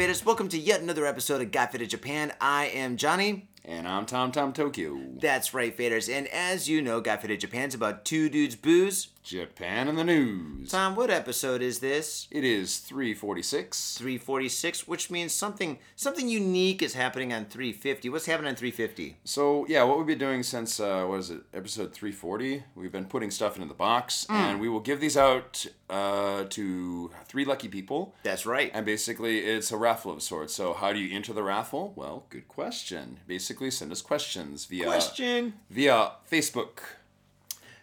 Faders? Welcome to yet another episode of Got Faded Japan. I am Johnny. And I'm Tom Tom Tokyo. That's right, faders. And as you know, Got Faded Japan's about two dudes booze. Japan in the news. Tom, what episode is this? It is 346. 346, which means something something unique is happening on 350. What's happening on 350? So, yeah, what we've been doing since, uh, what is it, episode 340, we've been putting stuff into the box, and we will give these out uh, to three lucky people. That's right. And basically, it's a raffle of sorts. So, how do you enter the raffle? Well, good question. Basically, send us questions via Question via Facebook.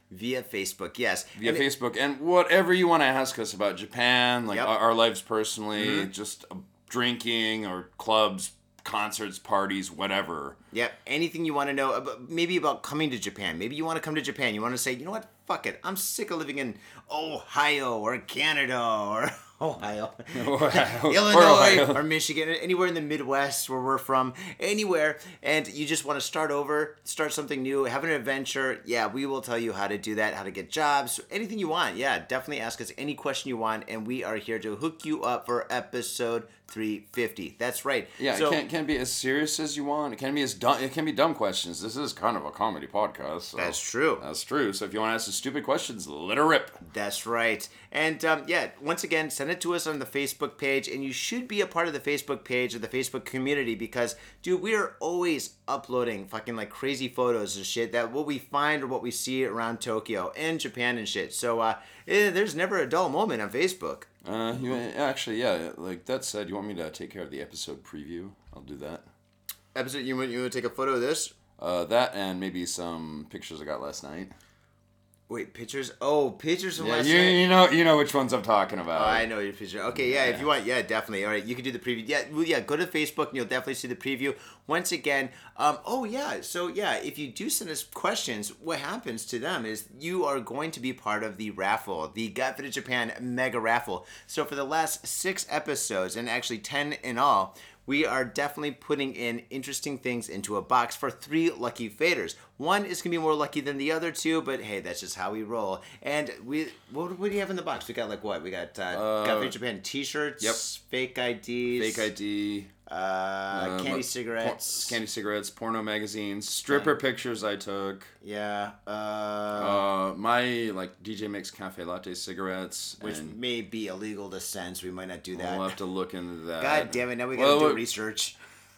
via Facebook. Yes. via And it- Facebook and whatever you want to ask us about Japan, like Yep. our, our lives personally, Mm-hmm. just uh, drinking or clubs, concerts, parties, whatever. Yep. Anything you want to know about, maybe about coming to Japan. Maybe you want to come to Japan. You want to say, you know what? Fuck it. I'm sick of living in Ohio or Canada or Ohio, Illinois Ohio. or Michigan, anywhere in the Midwest where we're from, anywhere, and you just want to start over, start something new, have an adventure. Yeah, we will tell you how to do that, how to get jobs, anything you want. Yeah, definitely ask us any question you want, and we are here to hook you up for episode 350. That's right. Yeah, So- it can, can be as serious as you want. It can be as dumb. It can be dumb questions. This is kind of a comedy podcast. So That's true. That's true. So if you want to ask us stupid questions, let her rip. That's right. And um, yeah, once again, send it to us on the Facebook page. And you should be a part of the Facebook page or the Facebook community because, dude, we are always uploading fucking like crazy photos and shit that what we find or what we see around Tokyo and Japan and shit. So uh, eh, there's never a dull moment on Facebook. Uh, you actually, yeah. Like that said, you want me to take care of the episode preview? I'll do that. Episode, you want, you want to take a photo of this? Uh, that and maybe some pictures I got last night. Wait, pictures? Oh, pictures from Yeah, last you, night. you know you know which ones I'm talking about. Oh, I know your picture. Okay, yeah, if you want, yeah, definitely. All right, you can do the preview. Yeah, well, yeah, go to Facebook and you'll definitely see the preview. Once again, um, oh yeah, so yeah, if you do send us questions, what happens to them is you are going to be part of the raffle, the Got Faded Japan Mega Raffle. So for the last six episodes, and actually ten in all, we are definitely putting in interesting things into a box for three lucky faders. One is gonna be more lucky than the other two, but hey, that's just how we roll. And we, what, what do you have in the box? We got like what? We got uh, Got Faded Japan T-shirts, yep. fake IDs, Fake ID, uh, uh, candy cigarettes, por- candy cigarettes, porno magazines, stripper pictures I took. yeah, uh, Uh, my like DJ Mix Cafe Latte cigarettes, which may be illegal to send, so we might not do that. we'll have to look into that. God damn it! Now we gotta Well, do research.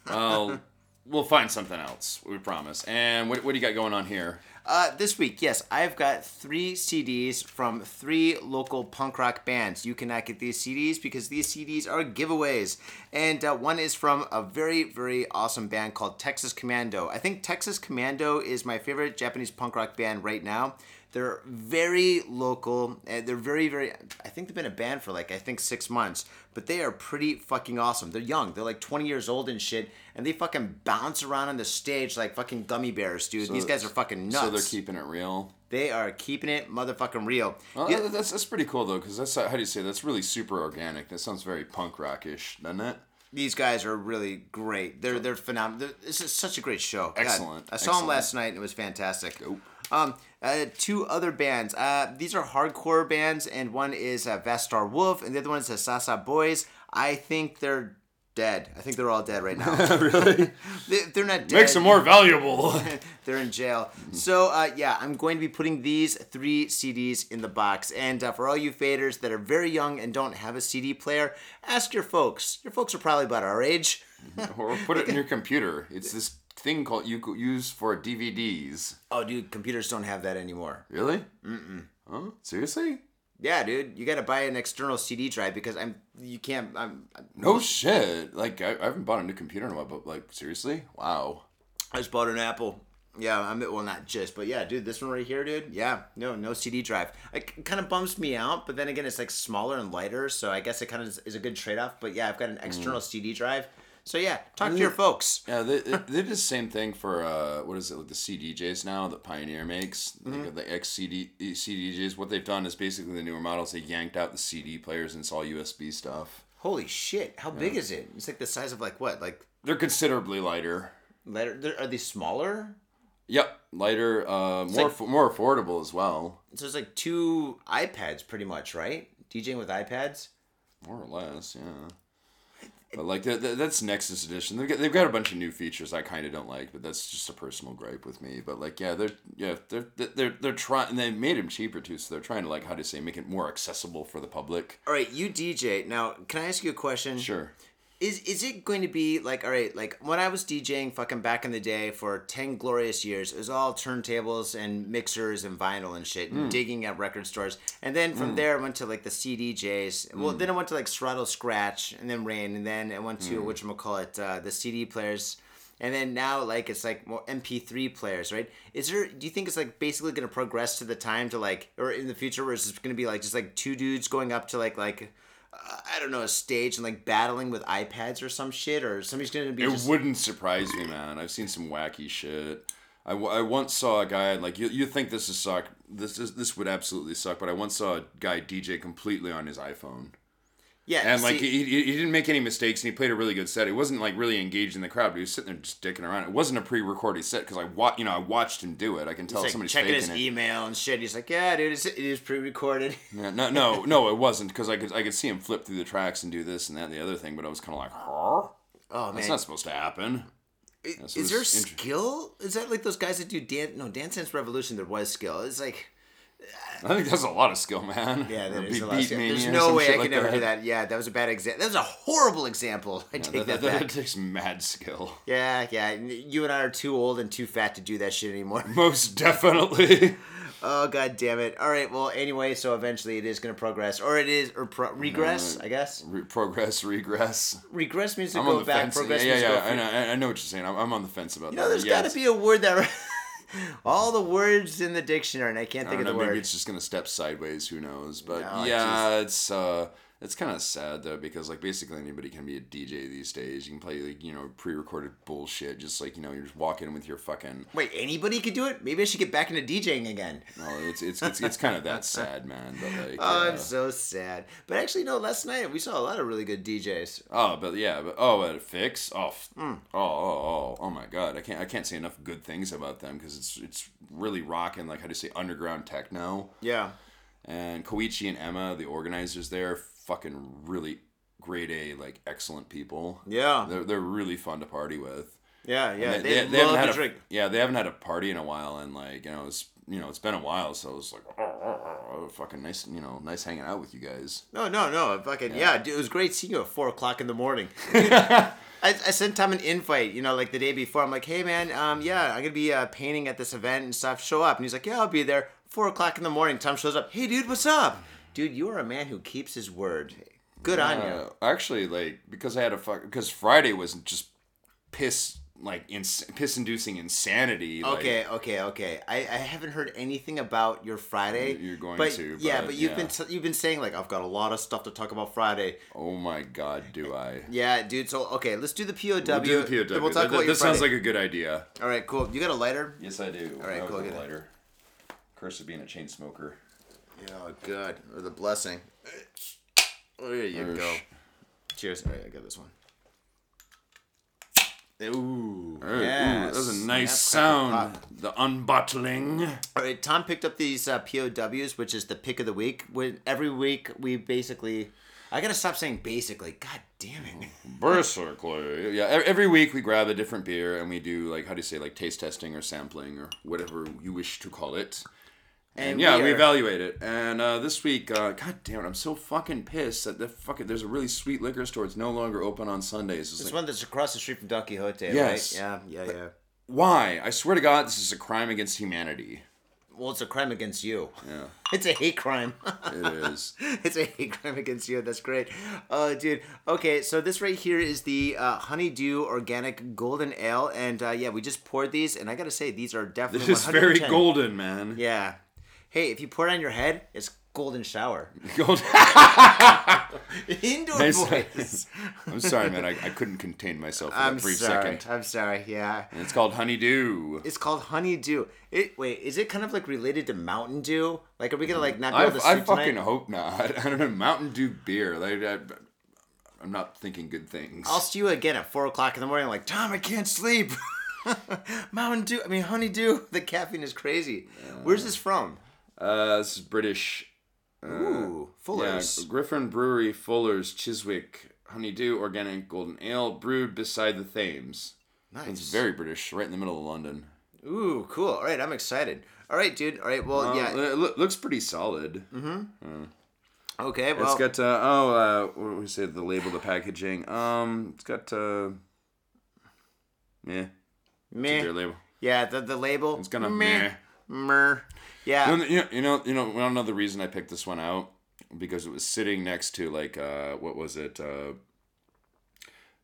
Well, we'll find something else. We promise. And what, what do you got going on here? Uh, this week, yes, I've got three CDs from three local punk rock bands. You cannot get these CDs because these CDs are giveaways. And uh, one is from a very, very awesome band called Texas Commando. I think Texas Commando is my favorite Japanese punk rock band right now. They're very local. And they're very, very. I think they've been a band for like I think six months, but they are pretty fucking awesome. They're young. They're like 20 years old and shit, and they fucking bounce around on the stage like fucking gummy bears, dude. These guys are fucking nuts. So they're keeping it real. They are keeping it motherfucking real. Well, Yeah, that's that's pretty cool though, because that's how do you say that's really super organic. That sounds very punk rockish, doesn't it? these guys are really great. They're they're phenomenal. This is such a great show. God, Excellent, I saw them last night and it was fantastic. Dope. Um, uh, two other bands. Uh, these are hardcore bands, and one is uh, Vastar Wolf, and the other one is the Sasa Boys. I think they're dead. I think they're all dead right now. really? they, they're not dead. Makes them more valuable. They're in jail. So, uh, yeah, I'm going to be putting these three CDs in the box. And uh, for all you faders that are very young and don't have a CD player, ask your folks. Your folks are probably about our age. or put it in your computer. It's this thing called you could use for DVDs. Oh, dude, computers don't have that anymore. Really? Mm-mm. Huh? Seriously? Yeah, dude, you got to buy an external CD drive because I'm you can't. I'm, No shit. Like I, I haven't bought a new computer in a while, but like seriously, wow. I just bought an Apple. Yeah, I'm well, not just, but yeah, dude, this one right here, dude. Yeah, no, no CD drive. It kind of bums me out, but then again, it's like smaller and lighter, so I guess it kind of is, is a good trade off. But yeah, I've got an hmm. external CD drive, so yeah, talk to your folks. Yeah, they, they, did the same thing for uh, what is it like the CDJs now that Pioneer makes, like the X CD CDJs. What they've done is basically the newer models. They yanked out the CD players and it's all USB stuff. Holy shit! How big is it? It's like the size of like what? Like They're considerably lighter. they're- Are they smaller? Yep, lighter, uh, more like- more affordable as well, So it's like two iPads, pretty much, right? DJing with iPads. more or less. Yeah. But like that, that- that's Nexus Edition. They've got, they've got a bunch of new features I kind of don't like, but that's just a personal gripe with me. But like, yeah, they're yeah they're they're they're trying. They made them cheaper too, so they're trying to like how to say make it more accessible for the public. All right, you DJ. Now, can I ask you a question? Sure. Is is it going to be like all right, like when I was DJing fucking back in the day for 10 glorious years, it was all turntables and mixers and vinyl and shit and digging at record stores. And then from there I went to like the CDJs. Well, Hmm. then I went to like Serato Scratch and then Rane and then I went Hmm. to what call it uh, the CD players. And then now like it's like more MP3 players, right? Is there do you think it's like basically going to progress to the time to like or in the future where it's going to be like just like two dudes going up to like like uh, I don't know, a stage and like battling with iPads or some shit, or somebody's gonna be It just. wouldn't surprise me, man. I've seen some wacky shit. I, w- I once saw a guy like you. You think this is suck? This is this would absolutely suck. But I once saw a guy DJ completely on his iPhone, yeah, and like see, he, he, didn't make any mistakes, and he played a really good set. He wasn't like really engaged in the crowd, but he was sitting there just dicking around. It wasn't a pre-recorded set because I wa- you know I watched him do it. I can tell like somebody's checking his it. email and shit. He's like, yeah, dude, it's, it is pre-recorded. Yeah, no, no, no, it wasn't because I could I could see him flip through the tracks and do this and that and the other thing, but I was kind of like, huh? Oh man, That's not supposed to happen. I- so is there skill? Is that like those guys that do dance? No, Dance Dance Revolution. There was skill. It's like, I think that's a lot of skill, man. yeah, Or is Beat- a lot of skill. There's no way I could like never do that. Yeah, that was a bad example. That was a horrible example. I take that, that, that, back. takes mad skill. Yeah, yeah. You and I are too old and too fat to do that shit anymore. Most definitely. Oh god damn it! All right, well anyway, so eventually it is going to progress, or it is or pro- uh, regress, I guess. Re- progress, regress. Regress means to I'm go back. fence. Progress yeah, means yeah, to yeah. go. I know, I know what you're saying. I'm, I'm on the fence about You that. know, there's yes. got to be a word that all the words in the dictionary, and I can't I think of know, the maybe word. it's just gonna step sideways. Who knows? But No, yeah, it's uh, it's kind of sad though because like basically anybody can be a DJ these days. You can play like you know pre-recorded bullshit, just like you know you're just walking with your fucking. Wait, anybody could do it? Maybe I should get back into DJing again. No, it's it's it's, it's kind of that sad, man. But like, Oh, uh, I'm so sad. But actually, no. Last night we saw a lot of really good DJs. Oh, but yeah, but oh, at Fix, oh, f- Hmm. oh, oh, oh, oh my God, I can't, I can't say enough good things about them because it's, it's really rocking, like how do you say, underground techno. Yeah. And Koichi and Emma, the organizers there, fucking really grade A, like excellent people. Yeah. They're, they're really fun to party with. Yeah. Yeah. They, They, they, they haven't had a, drink. yeah, they haven't had a party in a while, and like you know, it's you know, it's been a while, so it's like, oh, oh, oh, fucking nice, you know, nice hanging out with you guys. No, no, no. Fucking yeah. dude, it was great seeing you at four o'clock in the morning. I, I sent Tom an invite, you know, like the day before. I'm like, hey man, um, yeah, I'm gonna be uh, painting at this event and stuff. Show up, and he's like, yeah, I'll be there. Four o'clock in the morning. Tom shows up. Hey, dude, what's up? Dude, you are a man who keeps his word. Good on you. Uh, actually, like because I had a fuck because Friday was just piss like ins- piss inducing insanity. like- Okay, okay, okay. I, I haven't heard anything about your Friday. You're going but, to, yeah, but but you've yeah. been t- you've been saying like I've got a lot of stuff to talk about Friday. oh my god, do I? Yeah, dude. So okay, let's do the POW. We'll do the POW. then We'll talk about your that sounds Friday. like a good idea. All right, cool. You got a lighter? Yes, I do. All right, I cool, have a lighter. Curse of being a chain smoker. Oh, good. Or the blessing. There you Ersh. go. Cheers. All right, I got this one. Ooh, right, yes. ooh, that was a nice sound. The unbottling. All right, Tom picked up these uh, POWs, which is the pick of the week. When every week we basically, I gotta stop saying basically. God damn it. Basically, yeah. Every week we grab a different beer and we do like how do you say like taste testing or sampling or whatever you wish to call it. And, And yeah, we we evaluate it. And uh, this week, uh, god damn it, I'm so fucking pissed that the fucking there's a really sweet liquor store. It's no longer open on Sundays. It's like, one that's across the street from Don Quixote, Yes. right? Yeah, yeah, yeah. why? I swear to God, this is a crime against humanity. Well, it's a crime against you. Yeah, It's a hate crime. it is. it's a hate crime against you. That's great. Oh, dude. Okay, so this right here is the uh, Honeydew Organic Golden Ale, and uh, yeah, we just poured these, and I gotta say these are definitely. This is very golden, man. Yeah. Hey, if you pour it on your head, it's golden shower. Gold. Indoor boys. I'm sorry, man. I, I couldn't contain myself for I'm that brief sorry. second. I'm sorry. Yeah. And it's called Honeydew. It's called Honeydew. It wait, is it kind of like related to Mountain Dew? Like, are we gonna like not be I, able to I sleep fucking tonight? hope not. I don't know. Mountain Dew beer. Like, I, I'm not thinking good things. I'll see you again at four o'clock in the morning. Like Tom, I can't sleep. Mountain Dew. I mean, Honeydew. The caffeine is crazy. Where's this from? Uh, this is British. Ooh, Yeah, Fuller's. Griffin Brewery, Fuller's, Chiswick, Honeydew Organic Golden Ale brewed beside the Thames. Nice. It's very British, right in the middle of London. Ooh, cool. All right, I'm excited. All right, dude. All right, well, Uh, yeah. it loo- looks pretty solid. Okay, well, It's got uh, oh, uh, what do we say? The label, the packaging. Um, it's got uh, yeah, meh. beer label. Yeah, the the label. It's gonna meh. Mer. Yeah. You know, you know, you know, another reason I picked this one out because it was sitting next to like uh, what was it? Uh,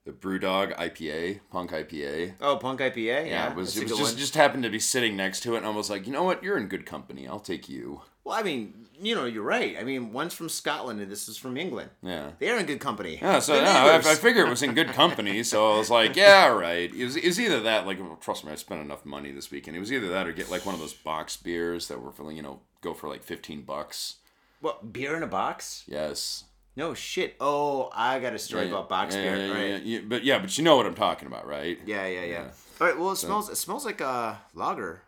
the BrewDog IPA, Punk IPA. Oh, Punk IPA. Yeah, Yeah, it was. It was just one. just happened to be sitting next to it, and I was like, you know what? You're in good company. I'll take you. Well, I mean, you know, you're right. I mean, one's from Scotland and this is from England. Yeah. They are in good company. Yeah, so I. I figured it was in good company, so I was like, yeah, all right. It was, it was either that, like, trust me, I spent enough money this weekend. It was either that or get like one of those box beers that were for, you know, go for like fifteen bucks. What beer in a box? Yes. No shit. Oh, I got a story Yeah, about box yeah, beer. yeah, All yeah, right. yeah, But yeah, but you know what I'm talking about, right? Yeah, yeah, yeah. All right. Well, it smells. It smells like a lager.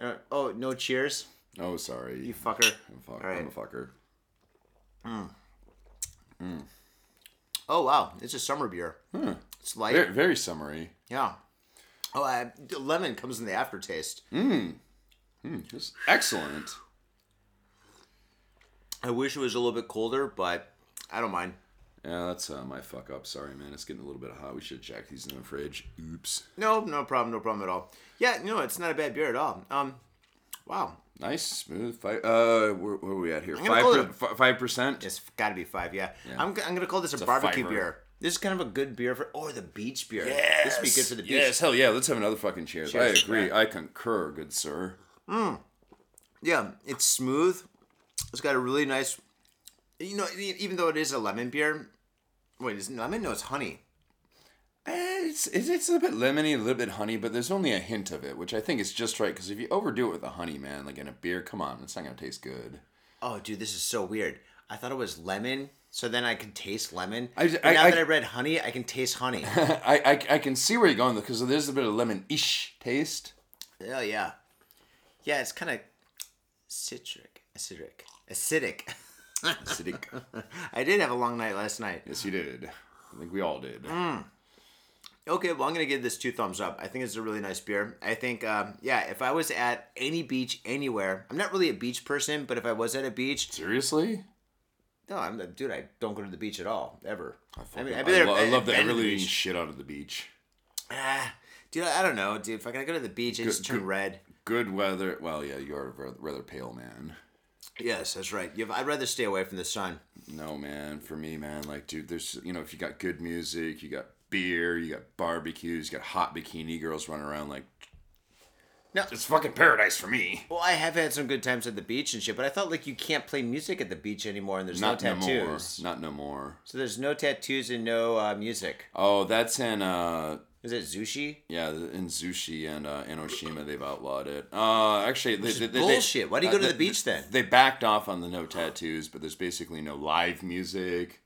Uh, oh no! Cheers, Oh, sorry. you fucker. I'm, a fuck, right. I'm a fucker. Oh wow, it's a summer beer. Hmm. It's light. Very, very summery. Yeah. Oh, uh, lemon comes in the aftertaste. Just excellent. I wish it was a little bit colder, but I don't mind. Yeah, that's uh, my fuck up. Sorry, man. It's getting a little bit hot. We should jack these in the fridge. Oops. No, no problem, no problem at all. Yeah, no, it's not a bad beer at all. Um, wow, Nice, smooth. Five. Uh, where, where are we at here? gonna Five. call per- it- fi- Five percent. it's got to be five. Yeah, I'm, I'm gonna call this a a barbecue fiver. beer. This is kind of a good beer for, or the beach beer. this would be good for the beach. Yes, hell yeah. Let's have another fucking cheers. Cheers. I agree. I concur, good sir. Yeah, it's smooth. It's got a really nice. You know, even though it is a lemon beer. Wait, is it lemon? No, it's honey. Eh, It's, it's it's a bit lemony, a little bit honey, but there's only a hint of it, which I think is just right. Because if you overdo it with the honey, man, like in a beer, come on, it's not gonna taste good. Oh, dude, this is so weird. I thought it was lemon, so then I could taste lemon. I- I- now I- that I read honey, I can taste honey. I, I I can see where you're going though, because there's a bit of lemon-ish taste. oh yeah, yeah. It's kind of citric, acidic, acidic. Acidic. I did have a long night last night. yes, you did. I think we all did. Okay, well, I'm gonna give this two thumbs up. I think it's a really nice beer. I think, um, yeah, if I was at any beach anywhere, I'm not really a beach person, but if I was at a beach, Seriously? no, I'm dude. I don't go to the beach at all ever. I, mean, I, I've been there. lo- I love that to the everything beach. shit out of the beach. Ah, dude, I don't know, dude. If I gotta go to the beach, I just turn good- red. Good weather. Well, yeah, you're a rather pale man. Yes, that's right. You have, I'd rather stay away from the sun. No, man. For me, man, like, dude, there's, you know, if you got good music, you got beer, you got barbecues, you got hot bikini girls running around, like, No, it's fucking paradise for me. well, I have had some good times at the beach and shit, but I thought like you can't play music at the beach anymore, and there's Not no no more. tattoos. Not no more. So there's no tattoos and no uh, music. Oh, that's in, uh, Is it Zushi? yeah, in Zushi and uh, Enoshima, they've outlawed it. Uh, actually, they, they, they, bullshit. Why do you go to they- the beach then? They backed off on the no tattoos, but there's basically no live music.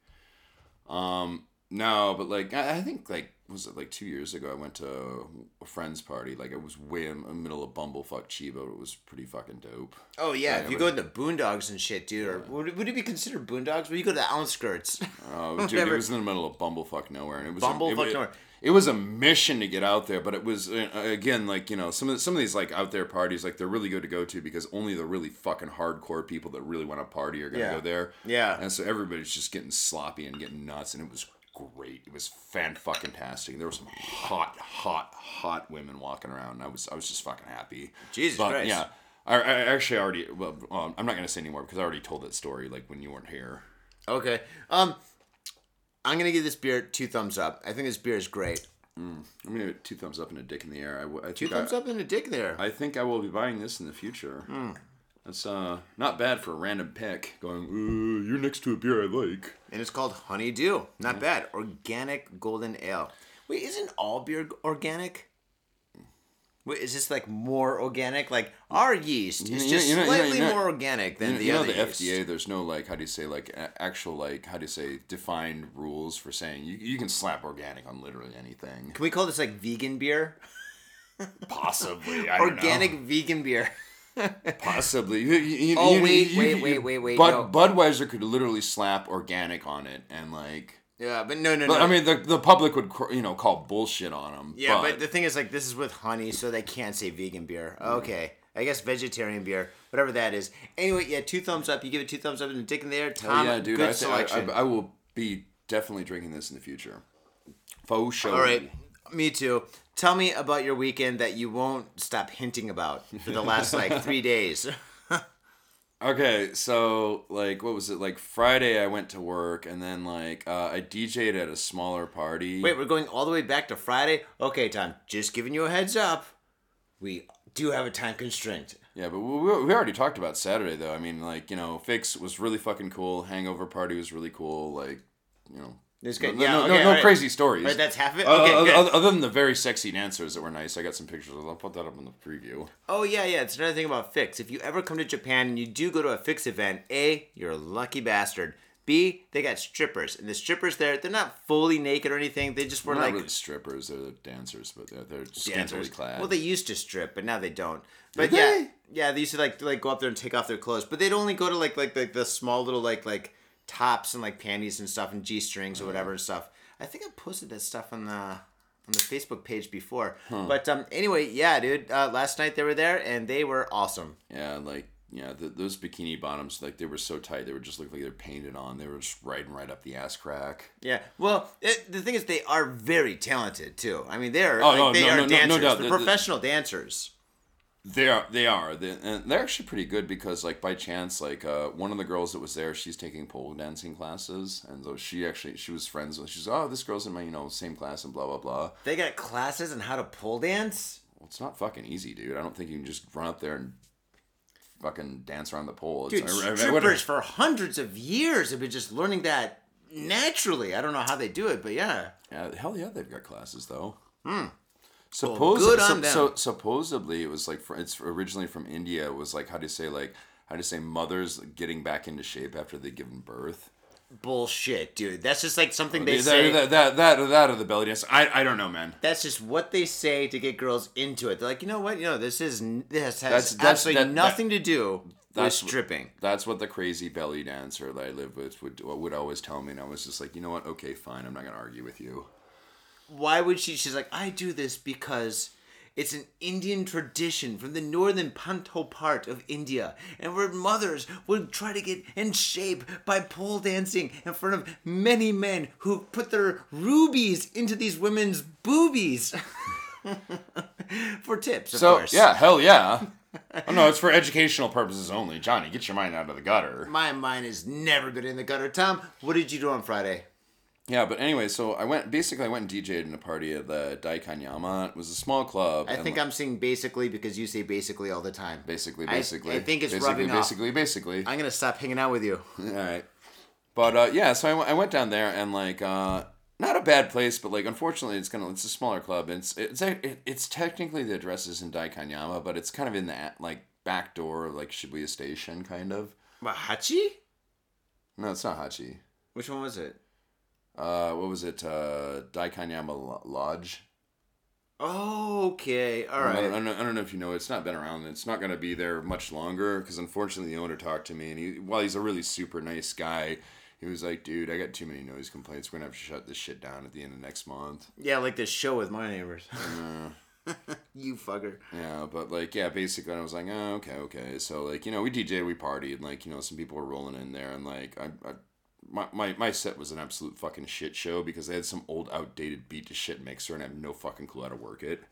Um, no, but like I, I think like was it like two years ago? I went to a friend's party. Like it was way in the middle of bumblefuck Chiba. It was pretty fucking dope. Oh yeah, if you but- go into boondogs and shit, dude, or would, would it be considered boondogs? Would you go to the outskirts? Oh, dude, it was in the middle of bumblefuck nowhere, and it was Bumblefuck it, nowhere. It was a mission to get out there, but it was uh, again like you know some of the, some of these like out there parties like they're really good to go to because only the really fucking hardcore people that really want to party are gonna Yeah. go there. Yeah. and so everybody's just getting sloppy and getting nuts, and it was great. It was fan fucking tastic. There were some hot, hot, hot women walking around. And I was I was just fucking happy. Jesus but, Christ. Yeah. I, I actually already well, well I'm not gonna say anymore because I already told that story like when you weren't here. Okay. Um, I'm gonna give this beer two thumbs up. I think this beer is great. I'm gonna give it two thumbs up and a dick in the air. I, w- I Two thumbs I, up and a dick there. I think I will be buying this in the future. That's uh not bad for a random pick. Going, uh, you're next to a beer I like. and it's called Honeydew. Not bad. Organic golden ale. Wait, isn't all beer organic? Wait, is this like more organic? Like our yeast is just you know- you know- slightly you know- more organic than You the you know other the yeast. FDA. There's no like how do you say like a- actual like how do you say defined rules for saying you, you can slap organic on literally anything. Can we call this like vegan beer? Possibly, I don't Organic know. vegan beer. Possibly. You- you- Oh, you- wait, you- wait, you- wait, wait, wait, Bud, no. Budweiser could literally slap organic on it and like Yeah, but no, no, But no. I mean, the the public would cr- you know call bullshit on them. yeah, but, the thing is, like, this is with honey, so they can't say vegan beer. Okay, I guess vegetarian beer, whatever that is. Anyway, yeah, two thumbs up. You give it two thumbs up and a dick in there. Tom, yeah, dude. good I, think I, selection. I, I will be definitely drinking this in the future. Faux show. All right, me too. Tell me about your weekend that you won't stop hinting about for the last like three days. Okay, so like, what was it? Like Friday, I went to work, and then like uh, I DJ'd at a smaller party. Wait, we're going all the way back to Friday. Okay, Tom, just giving you a heads up. We do have a time constraint. Yeah, but we, we we already talked about Saturday though. I mean, like you know, Fix was really fucking cool. Hangover Party was really cool. Like, you know, It's good. No, Yeah, no, okay, no, no right. crazy stories. Right, that's half of it. Uh, Okay, other, good. other- other than the very sexy dancers that were nice, I got some pictures. Of them. I'll put that up in the preview. Oh yeah, yeah. It's another thing about Fix. If you ever come to Japan and you do go to a Fix event, A, you're a lucky bastard. B, they got strippers, and the strippers there, they're not fully naked or anything. They just were like not really strippers; they're dancers, but they're they're scantily dancers. clad. Well, they used to strip, but now they don't. But Did yeah, they? yeah, they used to like like go up there and take off their clothes, but they'd only go to like like like the small little like like tops and like panties and stuff and g strings or whatever and stuff. I think I posted that stuff on the on the Facebook page before. But um, anyway, yeah, dude. Uh, last night they were there and they were awesome. Yeah, like yeah, th those bikini bottoms, like they were so tight, they were just look like they're painted on. They were just riding right up the ass crack. Yeah. Well, it, the thing is, they are very talented too. I mean, they're Oh, like, no, they no, are no, no, no dancers. doubt. They're The- the- professional dancers. They are, they are, they, and they're actually pretty good because, like, by chance, like, uh, one of the girls that was there, she's taking pole dancing classes, and so she actually, she was friends with. She's, oh, this girl's in my, you know, same class, and blah blah blah. They got classes on how to pole dance. Well, it's not fucking easy, dude. I don't think you can just run up there and fucking dance around the pole. Dude, It's, I- I- I strippers for hundreds of years have been just learning that naturally. I don't know how they do it, but yeah. Yeah, hell yeah, they've got classes though. Hmm. Suppose good so, so supposedly it was like fr- it's originally from India. It was like how do you say like how do you say mothers getting back into shape after they've given birth. Bullshit, dude. That's just like something uh, they that, say. that, that that that or the belly dance. I I don't know, man. That's just what they say to get girls into it. They're like, you know what? You know, this is this has That's- that's- absolutely that- that- nothing to do with that's- stripping. That's what the crazy belly dancer that I live with would would always tell me, and I was just like, you know what? Okay, fine. I'm not gonna argue with you. Why would she she's like i do this because it's an indian tradition from the northern panto part of india and where mothers would try to get in shape by pole dancing in front of many men who put their rubies into these women's boobies for tips of So course yeah, hell yeah. oh, no, it's for educational purposes only. Johnny, get your mind out of the gutter. my mind has never been in the gutter tom what did you do on friday Yeah, but anyway, so I went basically I went and DJ'd in a party at the Daikanyama. It was a small club. i think like- i'm saying basically because you say basically all the time basically basically. I think it's basically, rubbing off. basically basically. i'm gonna stop hanging out with you All right. But uh, yeah, so I, went- down there and like uh, not a bad place, but like unfortunately it's gonna it's a smaller club. It's it's it, it's technically the address is in Daikanyama, but it's kind of in that like back door of like Shibuya Station, kind of. Mahachi? No, it's not Hachi. which one was it Uh, what was it? Uh, Daikanyama Lo- Lodge. Okay, All right. I, don't, I, don't, know- I don't know if you know. It's not been around. It's not going to be there much longer because unfortunately the owner talked to me and he, while he's a really super nice guy, he was like, "Dude, I got too many noise complaints. We're gonna have to shut this shit down at the end of next month." Yeah, like this show with my neighbors. you fucker. Yeah, but like, yeah, basically, I was like, oh, okay, okay. So like, you know, we DJ, we partied, and like, you know, some people were rolling in there, and like, I, I my, my, my set was an absolute fucking shit show because they had some old outdated beat to shit mixer, and I have no fucking clue how to work it.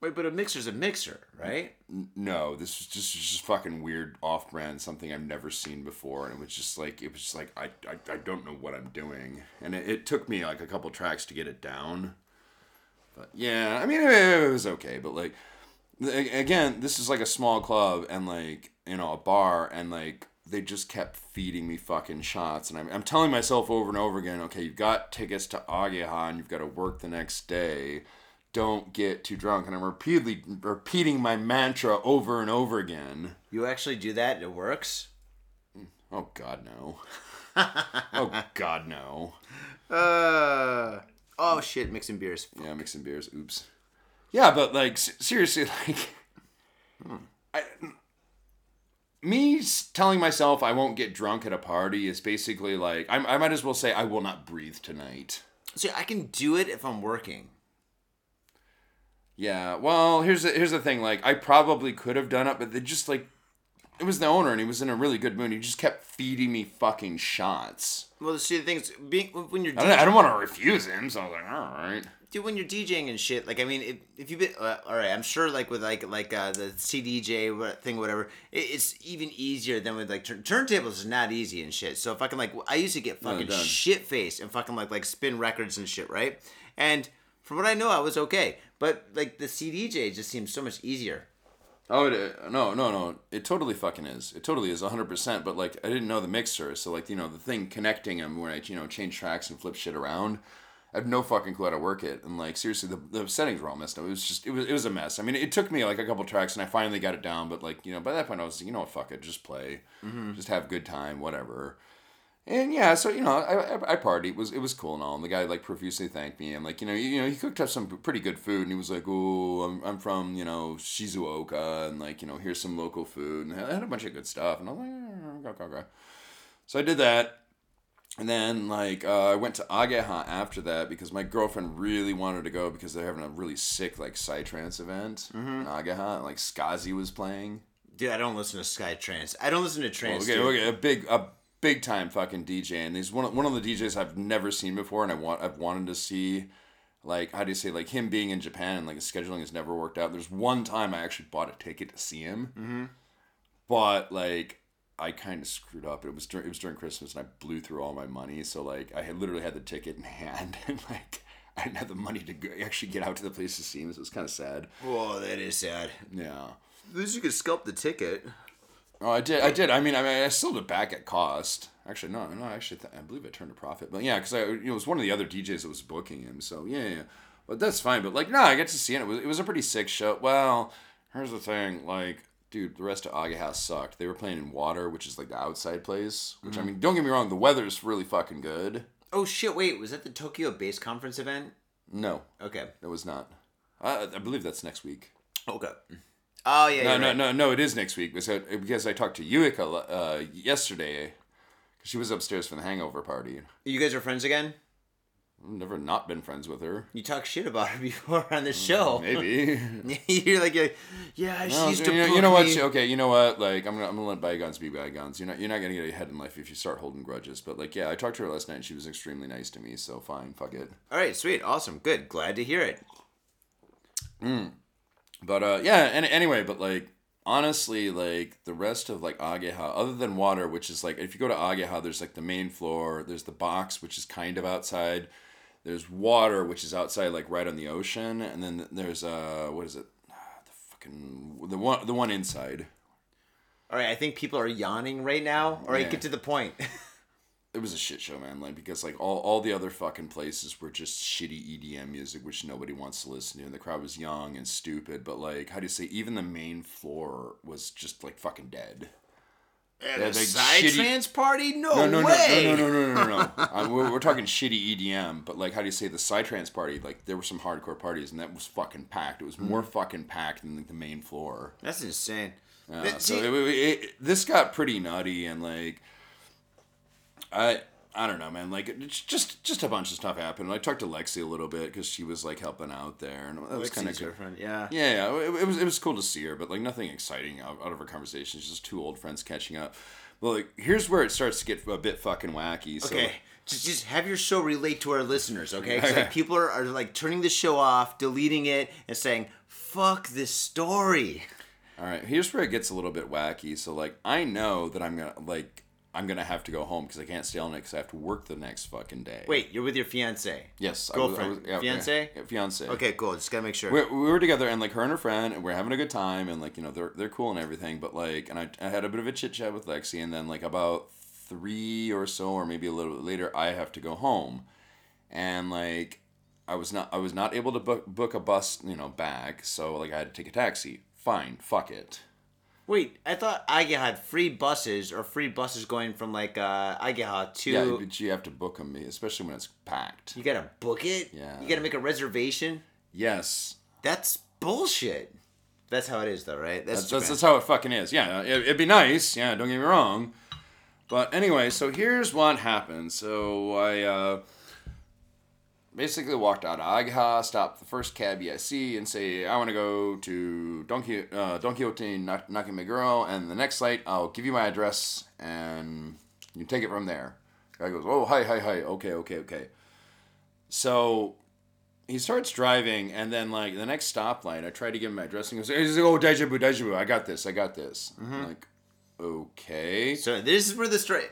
Wait, but a mixer's a mixer, right? No, this was just just fucking weird off brand, something I've never seen before, and it was just like it was just like I I, I don't know what I'm doing, and it, it took me like a couple tracks to get it down. But yeah, I mean it, it was okay, but like again, this is like a small club and like you know a bar, and like they just kept feeding me fucking shots, and I'm I'm telling myself over and over again, okay, you've got tickets to Ageha, and you've got to work the next day don't get too drunk and i'm repeatedly repeating my mantra over and over again You actually do that? It works. oh god no oh god no Uh. Oh shit! Mixing beers. yeah mixing beers oops yeah but like seriously like I, me telling myself I won't get drunk at a party is basically like I, I might as well say I will not breathe tonight. See, I can do it if I'm working. Yeah, well, here's the, here's the thing. Like, I probably could have done it, but they just like, it was the owner, and he was in a really good mood. He just kept feeding me fucking shots. Well, see, the thing is, being when you're I don't, I don't want to refuse him, so I was like, all right. Dude, when you're DJing and shit, like I mean, if, if you've been, uh, all right, I'm sure like with like like uh, the CDJ thing, whatever, it, it's even easier than with like turn- turntables is not easy and shit. So fucking like I used to get fucking done. shit faced and fucking like like spin records and shit, right? And from what I know, I was okay, but like the CDJ just seems so much easier. Oh, it, uh, no, no, no. It totally fucking is. It totally is 100%. But, like, I didn't know the mixer. So, like, you know, the thing connecting them when I, you know, change tracks and flip shit around, I have no fucking clue how to work it. And, like, seriously, the, the settings were all messed up. It was just, it was, it was a mess. I mean, it took me, like, a couple tracks and I finally got it down. But, like, you know, by that point, I was, you know what, fuck it. Just play. Just have a good time, whatever. And yeah, so you know, I, I, I partied. It was it was cool and all. And the guy like profusely thanked me. And like you know, you, you know, he cooked up some pretty good food. And he was like, "Oh, I'm, I'm from you know Shizuoka, and like you know, here's some local food." And I had a bunch of good stuff. And I was like, "Eh, okay, okay." So I did that. And then like uh, I went to Ageha after that because my girlfriend really wanted to go because they're having a really sick like psytrance event in Ageha. And, like Skazi was playing. Dude, I don't listen to Sky Trance. I don't listen to trance. Okay, dude. okay, a big, a big time fucking DJ, and he's one of, one of the DJs I've never seen before, and I want, I've wanted to see, like, how do you say, like him being in Japan and like his scheduling has never worked out. There's one time I actually bought a ticket to see him, mm-hmm. but like. I kind of screwed up. It was during it was during Christmas, and I blew through all my money. So like, I had literally had the ticket in hand, and like, I didn't have the money to go, actually get out to the place to see him. So it was kind of sad. Whoa, that is sad. Yeah. At least you could scalp the ticket. Oh, I did. I did. I mean, I mean, I sold it back at cost. Actually, no, no. Actually, th- I believe I turned a profit. But yeah, because I, you know, it was one of the other DJs that was booking him. So yeah, yeah. But that's fine. But like, no, I get to see it. It was, it was a pretty sick show. Well, here's the thing. Like, dude, the rest of Aga House sucked. They were playing in water, which is like the outside place. Which I mean, don't get me wrong, the weather's really fucking good. Oh shit! Wait, was that the Tokyo Base Conference event? No, Okay. it was not. I, I believe that's next week. Okay. Oh yeah. No, no, right. no, no. It is next week because I, because I talked to Yuika uh, yesterday. She was upstairs for the hangover party. You guys are friends again? I've never not been friends with her. You talked shit about her before on the show. Maybe. you're like, you're like, yeah, she No, used you, to. know, you know what? me." Okay, you know what? Like I'm gonna I'm gonna let bygones be bygones. You're not you're not gonna get ahead in life if you start holding grudges. But like yeah, I talked to her last night and she was extremely nice to me. So fine, fuck it. All right, sweet, awesome, good, glad to hear it. But uh, yeah. And anyway, but like honestly, like the rest of like Ageha, other than water, which is like if you go to Ageha, there's like the main floor. There's the box, which is kind of outside. There's water, which is outside, like right on the ocean, and then there's uh, what is it? Ah, The fucking the one the one inside. All right, I think people are yawning right now. All right, Yeah. get to the point. it was a shit show, man. Like because like all, all the other fucking places were just shitty EDM music, which nobody wants to listen to, and the crowd was young and stupid. But like, how do you say? Even the main floor was just like fucking dead. At Yeah, a side shitty- trance party? No, No, no, no, way. no, no, no, no, no, no. uh, we're, we're talking shitty EDM, but like, how do you say the psytrance party? Like, there were some hardcore parties, and that was fucking packed. It was more fucking packed than like, the main floor. That's insane. Uh, so see- it, it, it- this got pretty nutty and like I I don't know man like it's just just a bunch of stuff happened. I talked to Lexi a little bit because she was like helping out there and that was kind of friend, yeah. yeah yeah it, it was it was cool to see her but like nothing exciting out, out of our conversations just two old friends catching up. Well like here's where it starts to get a bit fucking wacky. So, Okay, just just have your show relate to our listeners, okay? 'Cause, Okay. like people are, are like turning the show off, deleting it, and saying, "Fuck this story." All right, here's where it gets a little bit wacky. So like I know that I'm gonna like I'm gonna have to go home because I can't stay all night because I have to work the next fucking day. Wait, you're with your fiance? Yes, I was- I Girlfriend. was- yeah, Fiance? yeah, fiance. Okay, cool. Just gotta make sure. We, we were together and like her and her friend and we're having a good time and like you know they're they're cool and everything but like and I, I had a bit of a chit chat with Lexi and then like about three or so or maybe a little bit later I have to go home and like I was not I was not able to book book a bus you know back so like I had to take a taxi fine fuck it Wait, I thought Ageha had free buses or free buses going from like uh, Ageha to. yeah but you have to book them especially when it's packed You gotta book it. Yeah. You gotta make a reservation. yes That's bullshit. That's how it is, though, right? That's, Japan. that's, that's how it fucking is. Yeah, it, it'd be nice. Yeah, don't get me wrong. But anyway, so here's what happened. So I uh, basically walked out of Ageha, stopped the first cabbie I see, and say, I want to go to Don, Qui- uh, Don Quixote and the next site, I'll give you my address, and you take it from there. Guy goes, oh, hi, hi, hi. Okay, okay, okay. So he starts driving, and then like the next stoplight, I try to give him my address, and he goes, he's like, "Oh, deja vu, deja vu. I got this, I got this." I'm like, okay. So this is where the story,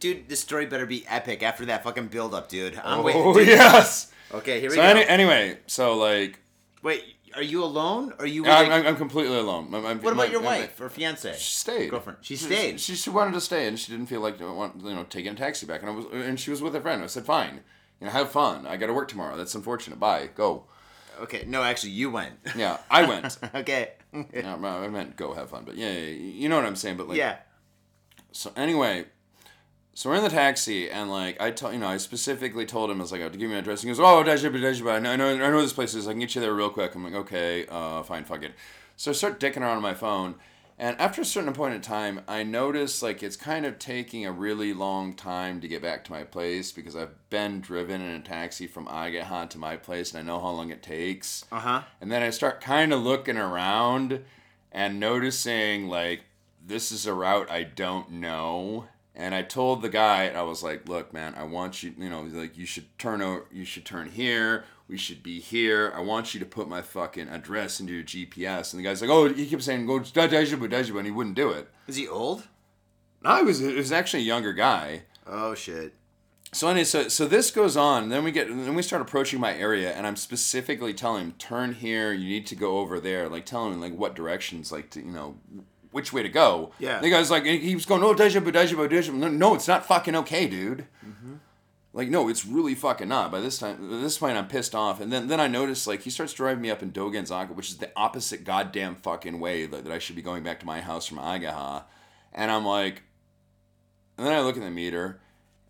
dude. This story better be epic after that fucking build up, dude. I'm waiting. Oh dude. yes. Okay, here we So go. any, anyway, so like, Wait, are you alone? Or are you? I'm, like- I'm, I'm completely alone. My- my- what about your wife or fiance? She stayed. Girlfriend. She stayed. She, she wanted to stay, and she didn't feel like you know taking a taxi back, and I was, and she was with a friend. I said, fine, you know, have fun. I got to work tomorrow. That's unfortunate. Bye. Go. Okay, no, actually, you went. Yeah, I went. okay. yeah, I meant go have fun, but yeah, yeah, you know what I'm saying. But like, yeah. So anyway, so we're in the taxi, and like I told you know I specifically told him I was like, "Oh, give me an address." He goes, "Oh, Dajiba, Dajiba, I know, I know, I know this place is. I can get you there real quick." I'm like, "Okay, uh, fine, fuck it." So I start dicking around on my phone, and after a certain point in time, I notice like it's kind of taking a really long time to get back to my place because I've been driven in a taxi from Ageha to my place, and I know how long it takes. Uh huh. And then I start kind of looking around and noticing like this is a route I don't know. And I told the guy, I was like, "Look, man, I want you, you know, like you should turn over, you should turn here. We should be here. I want you to put my fucking address into your GPS." And the guy's like, "Oh, he kept saying go Dajibu, Dajibu," and he wouldn't do it. Is he old? No, he was, it was actually a younger guy. Oh shit. So anyway, so so this goes on. Then we get then we start approaching my area, and I'm specifically telling him, turn here. You need to go over there. Like telling him like what directions, like to you know, which way to go. Yeah. The guy's like, he was going, oh, deja vu, deja vu, deja vu. No, No, it's not fucking okay, dude. Mm-hmm. Like no, it's really fucking not. By this time, at this point, I'm pissed off, and then then I notice like he starts driving me up in Dogenzaka, which is the opposite goddamn fucking way that, that I should be going back to my house from Ageha, and I'm like, and then I look at the meter,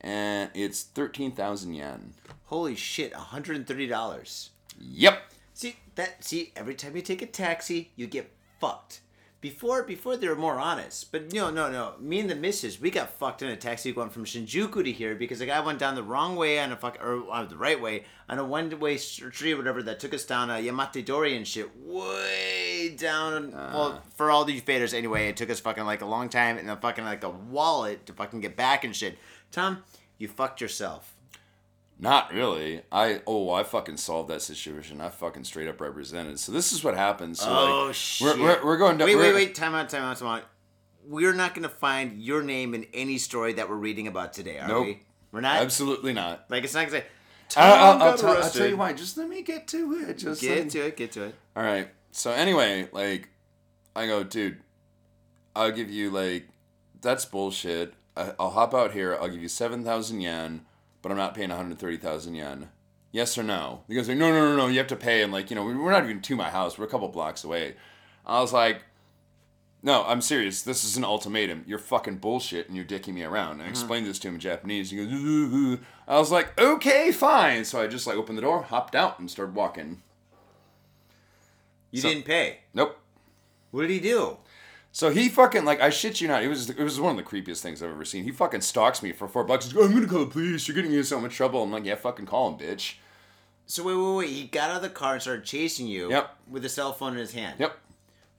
and it's thirteen thousand yen. Holy shit! One hundred and thirty dollars. Yep. See that? See, every time you take a taxi, you get fucked. Before, before they were more honest, but no, no, no. Me and the missus, we got fucked in a taxi going from Shinjuku to here because the guy went down the wrong way on a fuck or uh, the right way on a one-way street, or whatever that took us down a Yamate Dori and shit, way down. well, for all these faders, anyway, it took us fucking like a long time and a fucking like a wallet to fucking get back and shit. Tom, you fucked yourself. Not really. I oh I fucking solved that situation. I fucking straight up represented. So this is what happens. So Oh like, shit! We're, we're, we're going down. Wait, wait, wait! Time out! Time out! Time out! We're not gonna find your name in any story that we're reading about today, are Nope. we? We're not. Absolutely not. like it's not gonna say. I'll, I'll, tell, I'll tell you why. Just let me get to it. Just Get me- to it. Get to it. All right. So anyway, like, I go, dude. I'll give you like, that's bullshit. I, I'll hop out here. I'll give you seven thousand yen, but I'm not paying one hundred thirty thousand yen. Yes or no? He goes, like, no, no, no, no. You have to pay. And like, you know, we're not even to my house. We're a couple blocks away. I was like, no, I'm serious. This is an ultimatum. You're fucking bullshit, and you're dicking me around. And I mm-hmm. explained this to him in Japanese. He goes, "Ugh, ugh, ugh." I was like, okay, fine. So I just like opened the door, hopped out, and started walking. You So- didn't pay. Nope. What did he do? So he fucking like I shit you not. It was it was one of the creepiest things I've ever seen. He fucking stalks me for four bucks. He's like, I'm gonna call the police. You're getting me in so much trouble. I'm like, yeah, fucking call him, bitch. So wait, wait, wait! He got out of the car and started chasing you. Yep. With a cell phone in his hand. Yep.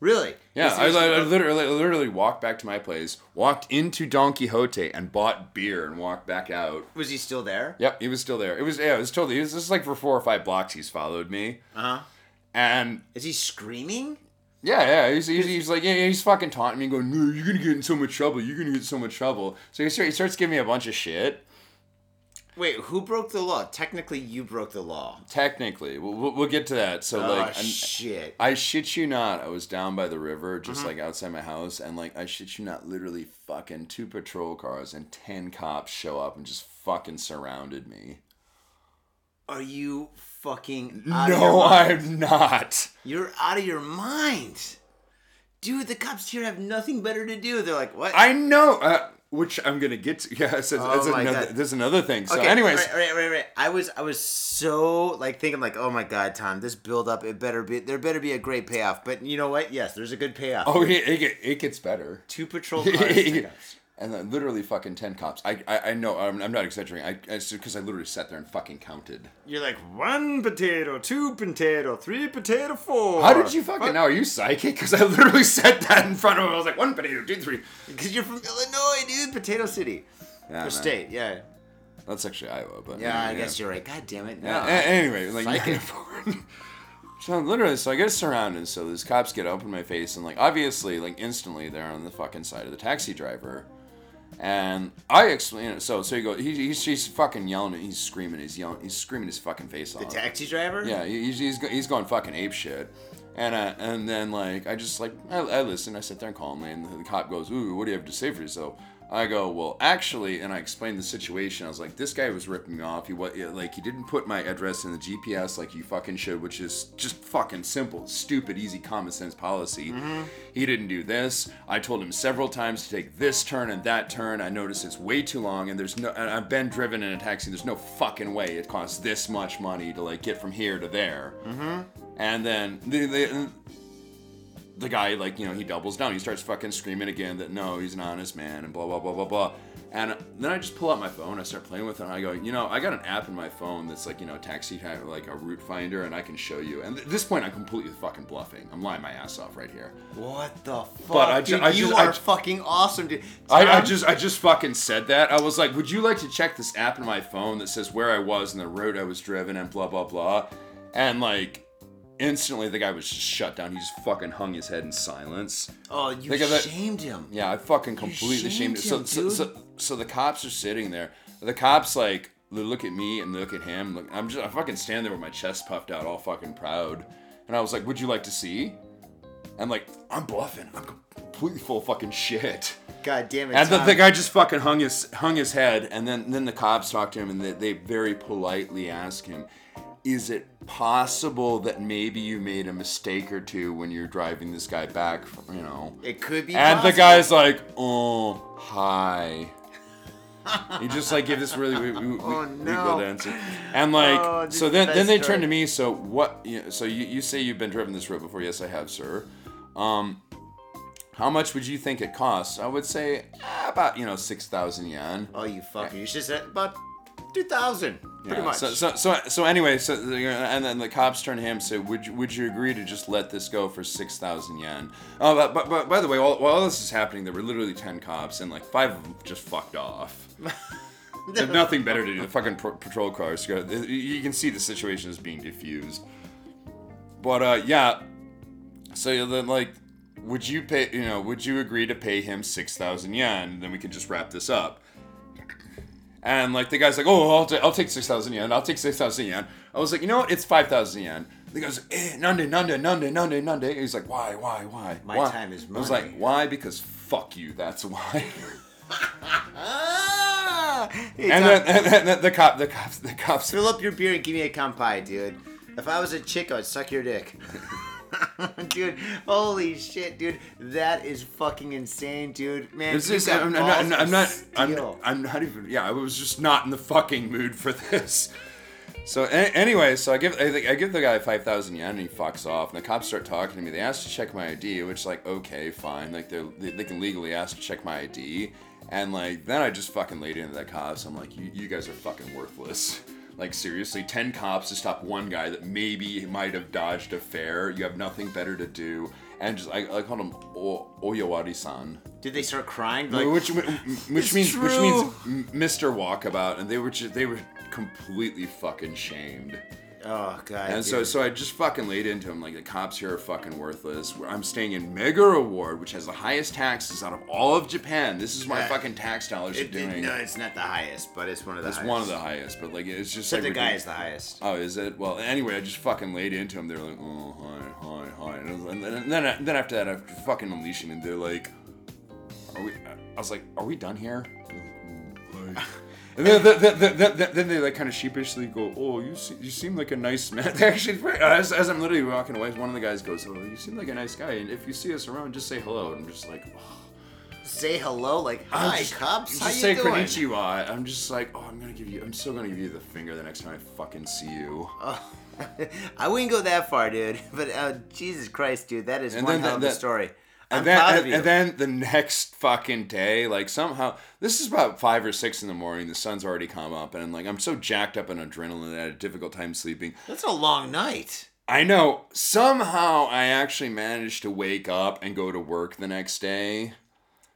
Really? Yeah, I, I, I literally, I literally walked back to my place, walked into Don Quixote, and bought beer and walked back out. was he still there? Yep, he was still there. It was yeah, it was totally. It was just like for four or five blocks. He's followed me, Uh huh. and Is he screaming? Yeah, yeah, he's, he's, he's like yeah, he's fucking taunting me, going, no, you're gonna get in so much trouble. You're gonna get in so much trouble. So he, start, he starts giving me a bunch of shit. Wait, who broke the law? Technically, you broke the law. Technically, we'll, we'll, get to that. So oh like, ah, and- shit! I shit you not, I was down by the river, just mm-hmm. like outside my house, and like I shit you not, literally fucking two patrol cars and ten cops show up and just fucking surrounded me. Are you fucking out of No. I'm not. You're out of your mind. Dude, the cops here have nothing better to do. They're like, what? I know. Uh, which I'm gonna get to. Yeah, so, Oh that's my another, God. there's another thing. So, Okay, anyways, right, right, right, right. I was, I was so like thinking, like, oh my god, Tom, this build up, it better be, there better be a great payoff. But you know what? Yes, there's a good payoff. oh, it, it, it gets better. two patrol cars. And then literally fucking ten cops. I I, I know I'm, I'm not exaggerating. I because I literally sat there and fucking counted. You're like one potato, two potato, three potato, four. How did you fucking know? Are you psychic? Because I literally said that in front of him. I was like one potato, two, three. Because you're from Illinois, dude. Potato City. Yeah, or state, yeah. That's actually Iowa, but Yeah, I guess you're right. God damn it. No. Yeah, a- anyway, like Psychic. so literally, so I get surrounded. So these cops get up in my face, and like obviously, like instantly, they're on the fucking side of the taxi driver. And I explain it. So so you go. He, he's he's fucking yelling. He's screaming. He's yelling. He's screaming his fucking face off. the taxi driver? Yeah, he- he's he's, go- he's going fucking ape shit. And uh, and then like I just like I, I listen. I sit there calmly, and the cop goes, "Ooh, what do you have to say for yourself?" I go, "Well, actually," and I explained the situation. I was like, "This guy was ripping me off. He what like he didn't put my address in the GPS like you fucking should, which is just fucking simple, stupid, easy, common sense policy. Mm-hmm. He didn't do this. I told him several times to take this turn and that turn. I noticed it's way too long, and there's no. And I've been driven in a taxi. There's no fucking way it costs this much money to like get from here to there." Mm-hmm. And then the, the the guy like you know he doubles down. He starts fucking screaming again that no, he's an honest man and blah blah blah blah blah. And then I just pull out my phone. I start playing with it. And I go, you know, I got an app in my phone that's like you know taxi type like a route finder, and I can show you. And at this point, I'm completely fucking bluffing. I'm lying my ass off right here. What the fuck? But I ju- dude, I you just- I are ju- fucking awesome, dude. I, I just I just fucking said that. I was like, would you like to check this app in my phone that says where I was and the route I was driven and blah blah blah, and like. Instantly, the guy was just shut down. He just fucking hung his head in silence. Oh, you that- shamed him. Yeah, I fucking completely shamed shamed. So, him, so, dude. so, so the cops are sitting there. The cops like look at me and look at him. Look, I'm just I fucking stand there with my chest puffed out, all fucking proud. And I was like, "Would you like to see?" And like, I'm bluffing. I'm completely full of fucking shit. God damn it. And the, the guy just fucking hung his hung his head, and then then the cops talk to him, and they, they very politely ask him, "Is it possible that maybe you made a mistake or two when you're driving this guy back? From, you know?" it could be. And the guy's like, "Oh, hi." he just like gave this really we, we, we, Oh, we no. go answer, and like Oh, so then the then they turn story. to me. So what? You know, so you, you say you've been driven this road before? Yes, I have, sir. Um, how much would you think it costs? I would say eh, about you know six thousand yen. Oh, you fucker. You should say about 2,000. Pretty Yeah, much. So, so, so, so anyway, so and then the cops turn to him and say, "Would you, would you agree to just let this go for six thousand yen?" Oh, but, but, but by the way, while, while all this is happening, there were literally ten cops, and like five of them just fucked off. They have nothing better to do. The fucking pro- patrol cars go. You can see the situation is being diffused. But uh, yeah. So then, like, would you pay? You know, would you agree to pay him six thousand yen? Then we can just wrap this up. And like the guy's like, oh, I'll, ta- I'll take six thousand yen. I'll take six thousand yen. I was like, you know what? It's five thousand yen. The guy's like, eh, nande, nande, nande, nande, nande. He's like, why, why, why? My why? time is money. I was like, why? Because fuck you. That's why. And then, and then the cop, the cops, the cops. fill up your beer and give me a kampai, dude. If I was a chick, I'd suck your dick. dude, holy shit, dude. That is fucking insane, dude. Man, just, got I'm, I'm not, I'm not, I'm not, I'm, not even, yeah, I was just not in the fucking mood for this. So a- anyway, so I give I, I give the guy five thousand yen and he fucks off. And the cops start talking to me. They ask to check my ID, which like okay, fine, like they they they can legally ask to check my ID. And like then I just fucking laid into the cops. I'm like, you, you guys are fucking worthless. Like seriously, ten cops to stop one guy that maybe might have dodged a fare. You have nothing better to do. And just I, I called him o- Omawari-san. Did they start crying? Like, which which "It's means which means Mr. Walkabout, and they were just, they were completely fucking shamed. Oh god. And so dude. so I just fucking laid into him like the cops here are fucking worthless. I'm staying in Meguro Ward, which has the highest taxes out of all of Japan. This is my Yeah. fucking tax dollars are It- it- doing. no, it's not the highest, but it's one of the highest it's highest. one of the highest, but like it's just Except like the guy is the highest. Oh, is it? Well, anyway, I just fucking laid into him. They're like, oh, hi, hi, hi. And then, and then, then after that, I fucking unleashing, and they're like, are we? I was like, are we done here? And then, then, then, then, then, then they like kind of sheepishly go, "Oh, you se- you seem like a nice man." They actually, as, as I'm literally walking away, one of the guys goes, "Oh, you seem like a nice guy, and if you see us around, just say hello." And I'm just like, oh. say hello, like hi, just, cops. Just How say you doing? konnichiwa. I'm just like, oh, I'm gonna give you. I'm still gonna give you the finger the next time I fucking see you. Oh. I wouldn't go that far, dude. But uh, Jesus Christ, dude, that is And one hell of a the- story. I'm and then, proud and, of you. and then the next fucking day, like somehow, this is about five or six in the morning. The sun's already come up, and I'm like I'm so jacked up in adrenaline, I had a difficult time sleeping. That's a long night. I know. Somehow, I actually managed to wake up and go to work the next day.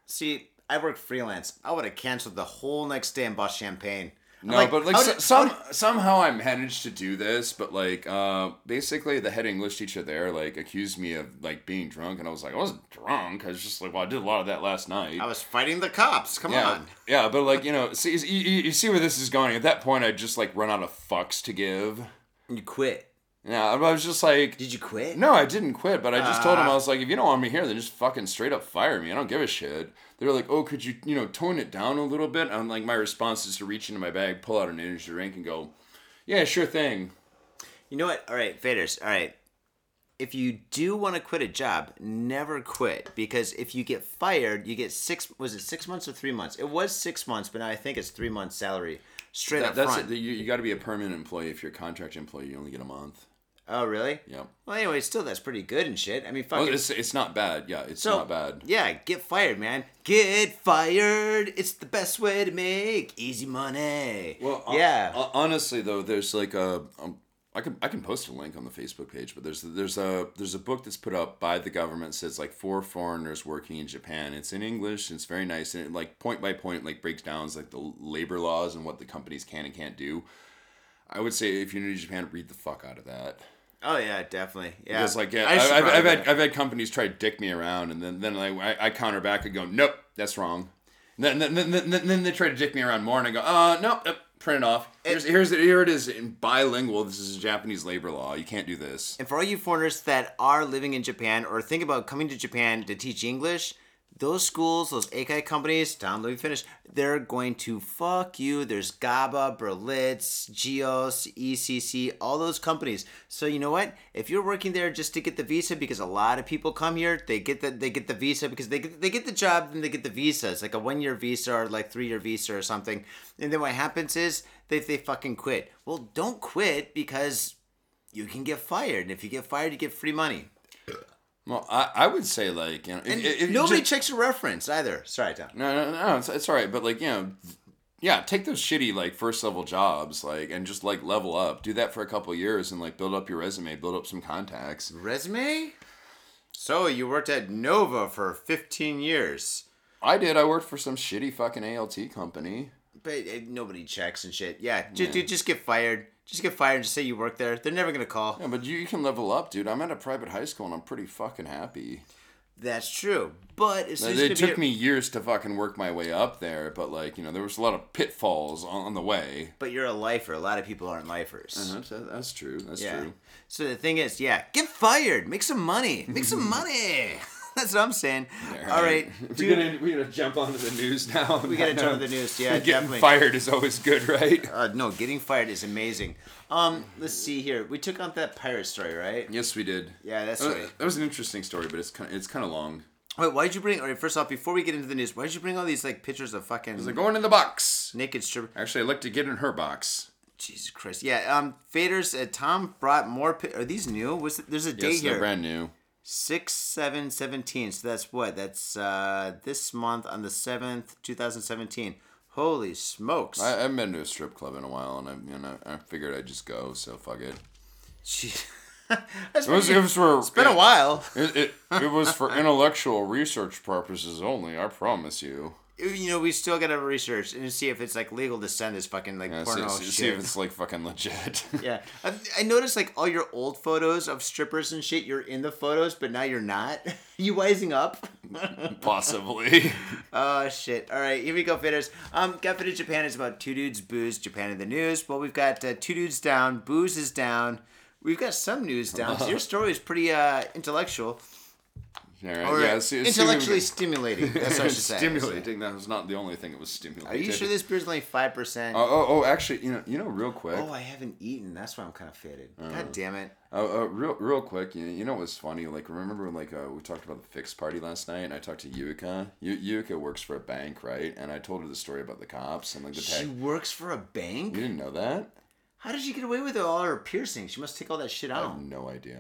See, I work freelance. I would have canceled the whole next day and bought champagne. No, but like so, did- some did- somehow I managed to do this, but like uh basically the head English teacher there like accused me of like being drunk, and I was like I wasn't drunk. I was just like well I did a lot of that last night. I was fighting the cops. Come yeah, on. yeah, but like you know, see you, you see where this is going. At that point, I just like run out of fucks to give. You quit. Yeah, I was just like. Did you quit? No, I didn't quit, but I just told him I Ah. was like, if you don't want me here, then just fucking straight up fire me. I don't give a shit. They were like, oh, could you, you know, tone it down a little bit? And like my response is to reach into my bag, pull out an energy drink, and go, yeah, sure thing. You know what? All right, faders. All right. If you do want to quit a job, never quit because if you get fired, you get six. Was it six months or three months? It was six months, but now I think it's three months salary straight That, up that's front. it. You, you got to be a permanent employee. If you're a contract employee, you only get a month. Oh, really? Yeah. Well, anyway, still that's pretty good and shit. I mean, fuck Well, it. it's, it's not bad. Yeah, it's So, not bad. Yeah, get fired, man. Get fired. It's the best way to make easy money. Well, yeah. hon- honestly, though, there's like a. Um, can I can post a link on the Facebook page, but there's there's a there's a book that's put up by the government says like for foreigners working in Japan. It's in English. And it's very nice and it like point by point like breaks down like the labor laws and what the companies can and can't do. I would say if you're new to Japan, read the fuck out of that. oh yeah, definitely. Yeah. Because like yeah, I I, I've, I've had. I've had companies try to dick me around, and then then like I, I counter back and go, nope, that's wrong. Then then, then, then, then they try to dick me around more, and I go, uh, no, nope, print it off. Here's here's here it is in bilingual. This is a Japanese labor law. You can't do this. And for all you foreigners that are living in Japan or think about coming to Japan to teach English, those schools, those Eikai companies, Tom, let me finish, they're going to fuck you. There's GABA, Berlitz, Geos, ECC, all those companies. So you know what? If you're working there just to get the visa, because a lot of people come here, they get the they get the visa because they get, they get the job, then they get the visa. It's like a one year visa or like three year visa or something. And then what happens is they they fucking quit. Well, don't quit because you can get fired. And if you get fired, you get free money. Well, I, I would say like you know, if, And if- nobody just- checks your reference either. Sorry, Tom. no no no, it's, it's all right. But like you know, yeah, take those shitty like first level jobs like and just like level up. Do that for a couple years and like build up your resume, build up some contacts. Resume? So you worked at Nova for 15 years. I did. I worked for some shitty fucking ALT company. But uh, nobody checks and shit. Yeah, ju- dude, just get fired. Just get fired and just say you work there. They're never going to call. Yeah, but you, you can level up, dude. I'm at a private high school and I'm pretty fucking happy. That's true. But as soon It took be- me years to fucking work my way up there, but like you know, there was a lot of pitfalls on, on the way. But you're a lifer. A lot of people aren't lifers. Uh-huh, that's, that's true. That's Yeah. true. So the thing is, yeah, get fired. Make some money. Make some money. That's what I'm saying. All right, we're dude. gonna we're gonna jump onto the news now. We gotta jump onto the news. Yeah, Getting definitely. fired is always good, right? Uh, no, getting fired is amazing. Um, let's see here. We took on that pirate story, right? Yes, we did. Yeah, that's Uh, right. That was an interesting story, but it's kind of, it's kind of long. Wait, why did you bring? All right, first off, before we get into the news, why did you bring all these like pictures of fucking They're going in the box. naked stripper? Actually, I'd like to get in her box. Jesus Christ! Yeah, um, faders. Uh, Tom brought more. Pi- are these new? Was there's a date Yes, they're here? brand new. Six, seven, seventeen. So that's what? That's uh this month on the seventh, two thousand seventeen. Holy smokes! I, I haven't been to a strip club in a while, and I you know I figured I'd just go. So fuck it. Jeez. it was, it was for, it's been a while. It, it, it was for intellectual research purposes only. I promise you. You know, we still gotta research and see if it's like legal to send this fucking like Yeah, porno see, shit. see if it's like fucking legit. Yeah, I, I noticed like all your old photos of strippers and shit. You're in the photos, but now you're not. you wising up? Possibly. oh shit! All right, here we go, faders. Um, Got Faded Japan is about two dudes booze. Japan in the news. Well, we've got uh, two dudes down. Booze is down. We've got some news down. 'cause your story is pretty uh intellectual. All right. Or yeah, intellectually stimulating. That's what I should say. stimulating. That was not the only thing that was stimulating. Are you sure this beer's only five percent? Oh, oh, oh, actually, you know, you know, real quick. Oh, I haven't eaten. That's why I'm kind of faded. God damn it. Uh, uh, real, real quick, you know, you know what's funny? Like, remember, when, like, uh, we talked about the fix party last night, and I talked to Yuka. Yu- Yuka works for a bank, right? And I told her the story about the cops and like the She tag. works for a bank. You didn't know that? How did she get away with all her piercings? She must take all that shit out. I have no idea.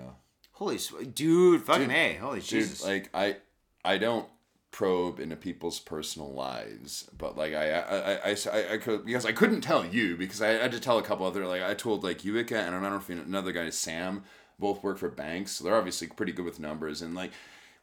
Holy sw- dude, fucking Dude, a, holy Dude, Jesus. like, I, I don't probe into people's personal lives, but like I, I, I, I, I, could because I couldn't tell you because I had to tell a couple other like I told like Yuika and I don't know if you know, another guy Sam both work for banks, so they're obviously pretty good with numbers and like.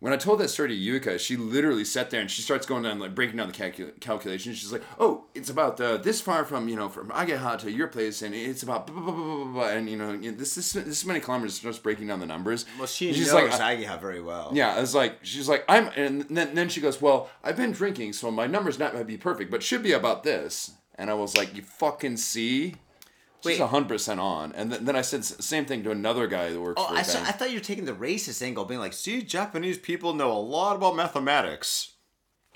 When I told that story to Yuka, she literally sat there and she starts going down, like breaking down the calcul- calculations. She's like, "Oh, it's about uh, this far from you know from Ageha to your place, and it's about blah, blah, blah, blah, blah, blah, and you know this this this many kilometers." Starts breaking down the numbers. well, she She's knows like, Ageha very well. yeah, it's like, she's like, I'm, and then, then she goes, well, I've been drinking, so my numbers not might be perfect, but should be about this. And I was like, you fucking see? She's Wait. hundred percent on. And then, then I said s- same thing to another guy that works Oh, I, saw. I thought you were taking the racist angle, being like, see, Japanese people know a lot about mathematics.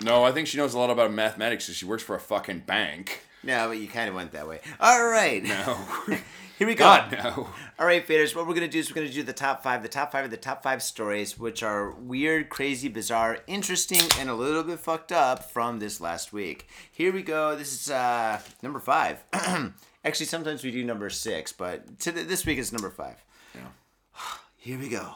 no, I think she knows a lot about mathematics because she works for a fucking bank. No, but you kind of went that way. All right. No, Here we go. God no. All right, faders. What we're gonna do is we're gonna do the top five. The top five of the top five stories, which are weird, crazy, bizarre, interesting, and a little bit fucked up from this last week. Here we go. This is uh, number five. Actually, sometimes we do number six, but to this week is number five. Yeah. Here we go.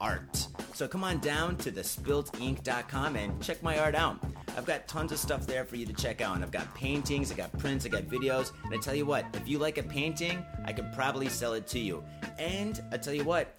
art. So come on down to thespiltink.com and check my art out. I've got tons of stuff there for you to check out. And I've got paintings, I got prints, I got videos. And I tell you what, if you like a painting, I could probably sell it to you. And I tell you what,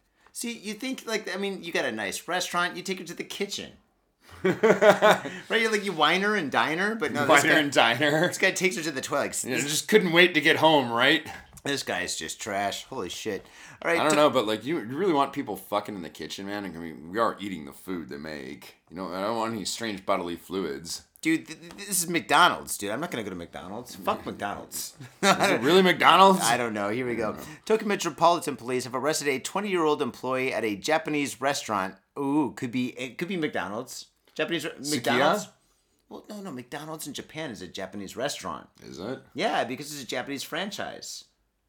See, you think like I mean, you got a nice restaurant, you take her to the kitchen. right? You're like you wine her and diner, but no, guy, and diner. this guy takes her to the toilet. Like, just couldn't wait to get home, right? this guy is just trash. Holy shit! All right, I don't t- know, but like you, you really want people fucking in the kitchen, man. I mean, we are eating the food they make. You know, I don't want any strange bodily fluids. Dude. Th- th- this is McDonald's, dude. I'm not gonna go to McDonald's. Fuck McDonald's. Is it really McDonald's? I don't know. Here we go. Tokyo Metropolitan Police have arrested a 20-year-old employee at a Japanese restaurant. Ooh, could be it could be McDonald's. Japanese re- McDonald's. Well, no, no. McDonald's in Japan is a Japanese restaurant. Is it? Yeah, because it's a Japanese franchise.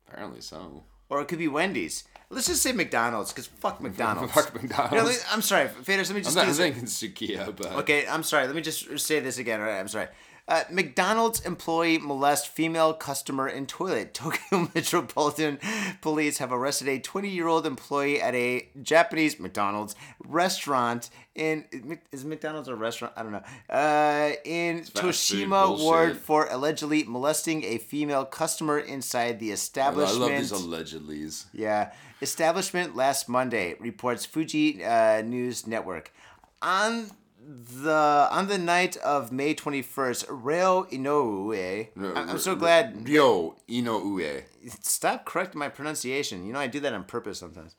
Apparently so. Or it could be Wendy's. Let's just say McDonald's, because fuck McDonald's. Fuck McDonald's. You know, let- I'm sorry, Faders. Let me I'm, just not, do this. thinking Sukiya, but Okay, I'm sorry. Let me just say this again. All right, I'm sorry. Uh, McDonald's employee molest female customer in toilet. Tokyo Metropolitan Police have arrested a 20 year old employee at a Japanese McDonald's restaurant in. Is McDonald's a restaurant? I don't know. Uh, in fast food Toshima bullshit. Ward for allegedly molesting a female customer inside the establishment. I establishment. love these allegedlys. Yeah. Establishment last Monday reports Fuji uh, News Network. On the on the night of May 21st, Reo Inoue. I'm so glad. Ryo Inoue. Stop correcting my pronunciation. You know I do that on purpose sometimes.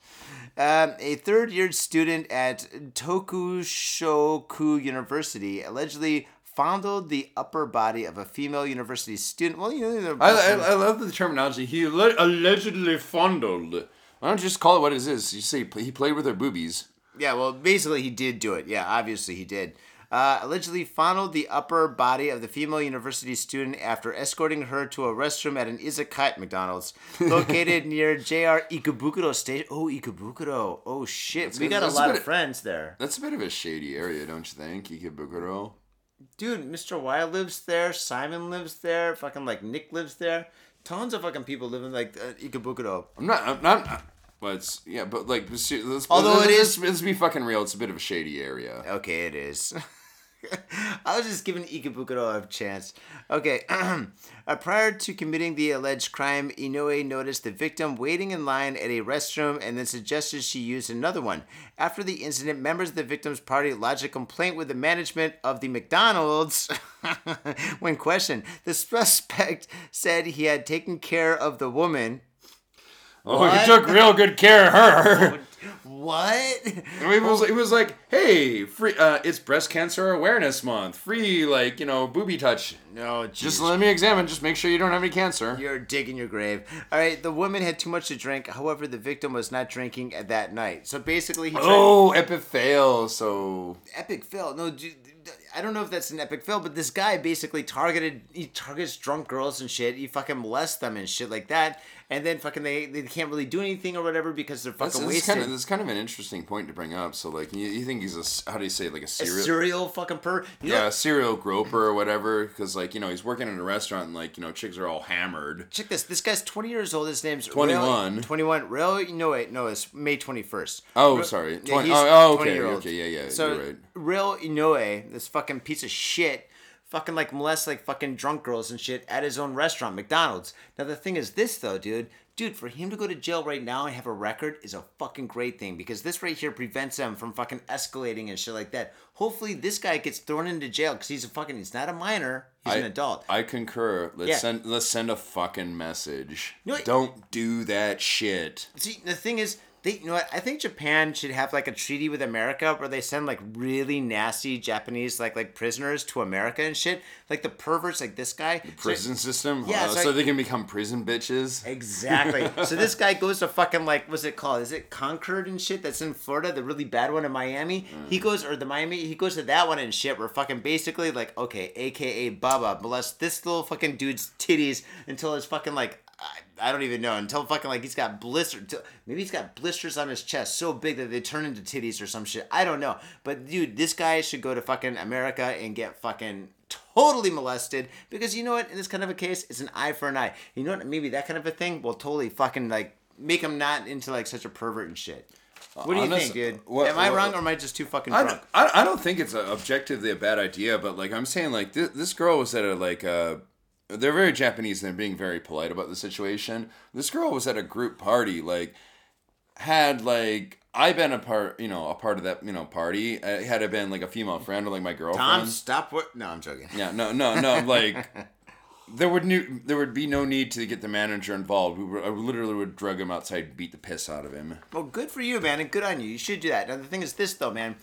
Um, a third year student at Takushoku University allegedly fondled the upper body of a female university student. Well, you know, I, I, I love the terminology. He allegedly fondled. Why don't you just call it what it is? You say he played with her boobies. Yeah, well, basically he did do it. Yeah, obviously he did. Uh, allegedly fondled the upper body of the female university student after escorting her to a restroom at an izakaya McDonald's located near JR Ikebukuro Station. Oh, Ikebukuro. Oh shit, we got a that's lot of of- friends there, That's a bit of a shady area, don't you think, Ikebukuro? dude. Mr. Y lives there. Simon lives there. Fucking like Nick lives there. Tons of fucking people live in like uh, Ikebukuro. I'm not. I'm not. But it's yeah, but like, let's, let's, Although it let's, let's be fucking real. It's a bit of a shady area. Okay, it is. I was just giving Ikebukuro a chance. Okay. uh, prior to committing the alleged crime, Inoue noticed the victim waiting in line at a restroom and then suggested she use another one. After the incident, members of the victim's party lodged a complaint with the management of the McDonald's. when questioned, the suspect said he had taken care of the woman. Oh, What? you took real good care of her. What? It was it was like, hey, free. Uh, it's Breast Cancer Awareness Month. Free, like you know, booby touch. No, Just let me examine. Just make sure you don't have any cancer. You're digging your grave. All right, the woman had too much to drink. However, the victim was not drinking at that night. So basically, he tried Oh, epic fail. So epic fail. No, dude, I don't know if that's an epic fail, but this guy basically targeted. He targets drunk girls and shit. He fucking molests them and shit like that. And then fucking they, they can't really do anything or whatever because they're fucking that's wasted. kind of that's kind of an interesting point to bring up. So like, you, you think he's a how do you say like a a serial? serial fucking per. You know, yeah, a serial groper or whatever. Because like you know he's working in a restaurant and like you know chicks are all hammered. Check this. This guy's 20 years old. His name's 21. Rail, 21. Rail, no, wait, no, it's May 21st. Oh, Ra- sorry. 20 he's oh, oh, okay, 20 year old. okay, yeah, yeah, So, you're right. Rail Inoue, this fucking piece of shit, fucking like molest like fucking drunk girls and shit at his own restaurant, McDonald's. Now, the thing is this, though, dude. Dude, for him to go to jail right now and have a record is a fucking great thing because this right here prevents him from fucking escalating and shit like that. Hopefully, this guy gets thrown into jail because he's a fucking, he's not a minor, he's I, an adult. I concur. Let's Yeah. send let's send a fucking message. You know Don't do that shit. See, the thing is, they, you know what? I think Japan should have like a treaty with America where they send like really nasty Japanese like like prisoners to America and shit. Like the perverts, like this guy. So- Prison system? Yeah, Uh, so so, I- they can become prison bitches. Exactly. so this guy goes to fucking like what's it called? Is it Concord and shit? That's in Florida, the really bad one in Miami. Mm. He goes or the Miami. He goes to that one and shit. Where fucking basically like okay, AKA Baba molest this little fucking dude's titties until it's fucking like. I, I don't even know until fucking like he's got blisters. Maybe he's got blisters on his chest so big that they turn into titties or some shit. I don't know. But dude, this guy should go to fucking America and get fucking totally molested because you know what in this kind of a case it's an eye for an eye you know what maybe that kind of a thing will totally fucking like make him not into like such a pervert and shit what do you Honest- think dude what- am i what- wrong or am i just too fucking I, drunk I, I don't think it's a, objectively a bad idea, but like I'm saying, like this, this girl was at a like uh they're very Japanese and they're being very polite about the situation. This girl was at a group party, like had like I been a part, you know, a part of that, you know, party. Uh, had it been like a female friend or like my girlfriend. tom stop what no i'm joking Yeah, no, no, no. Like there would new, there would be no need to get the manager involved. We were, I literally would drug him outside, beat the piss out of him. well good for you man and good on you you should do that now the thing is this though man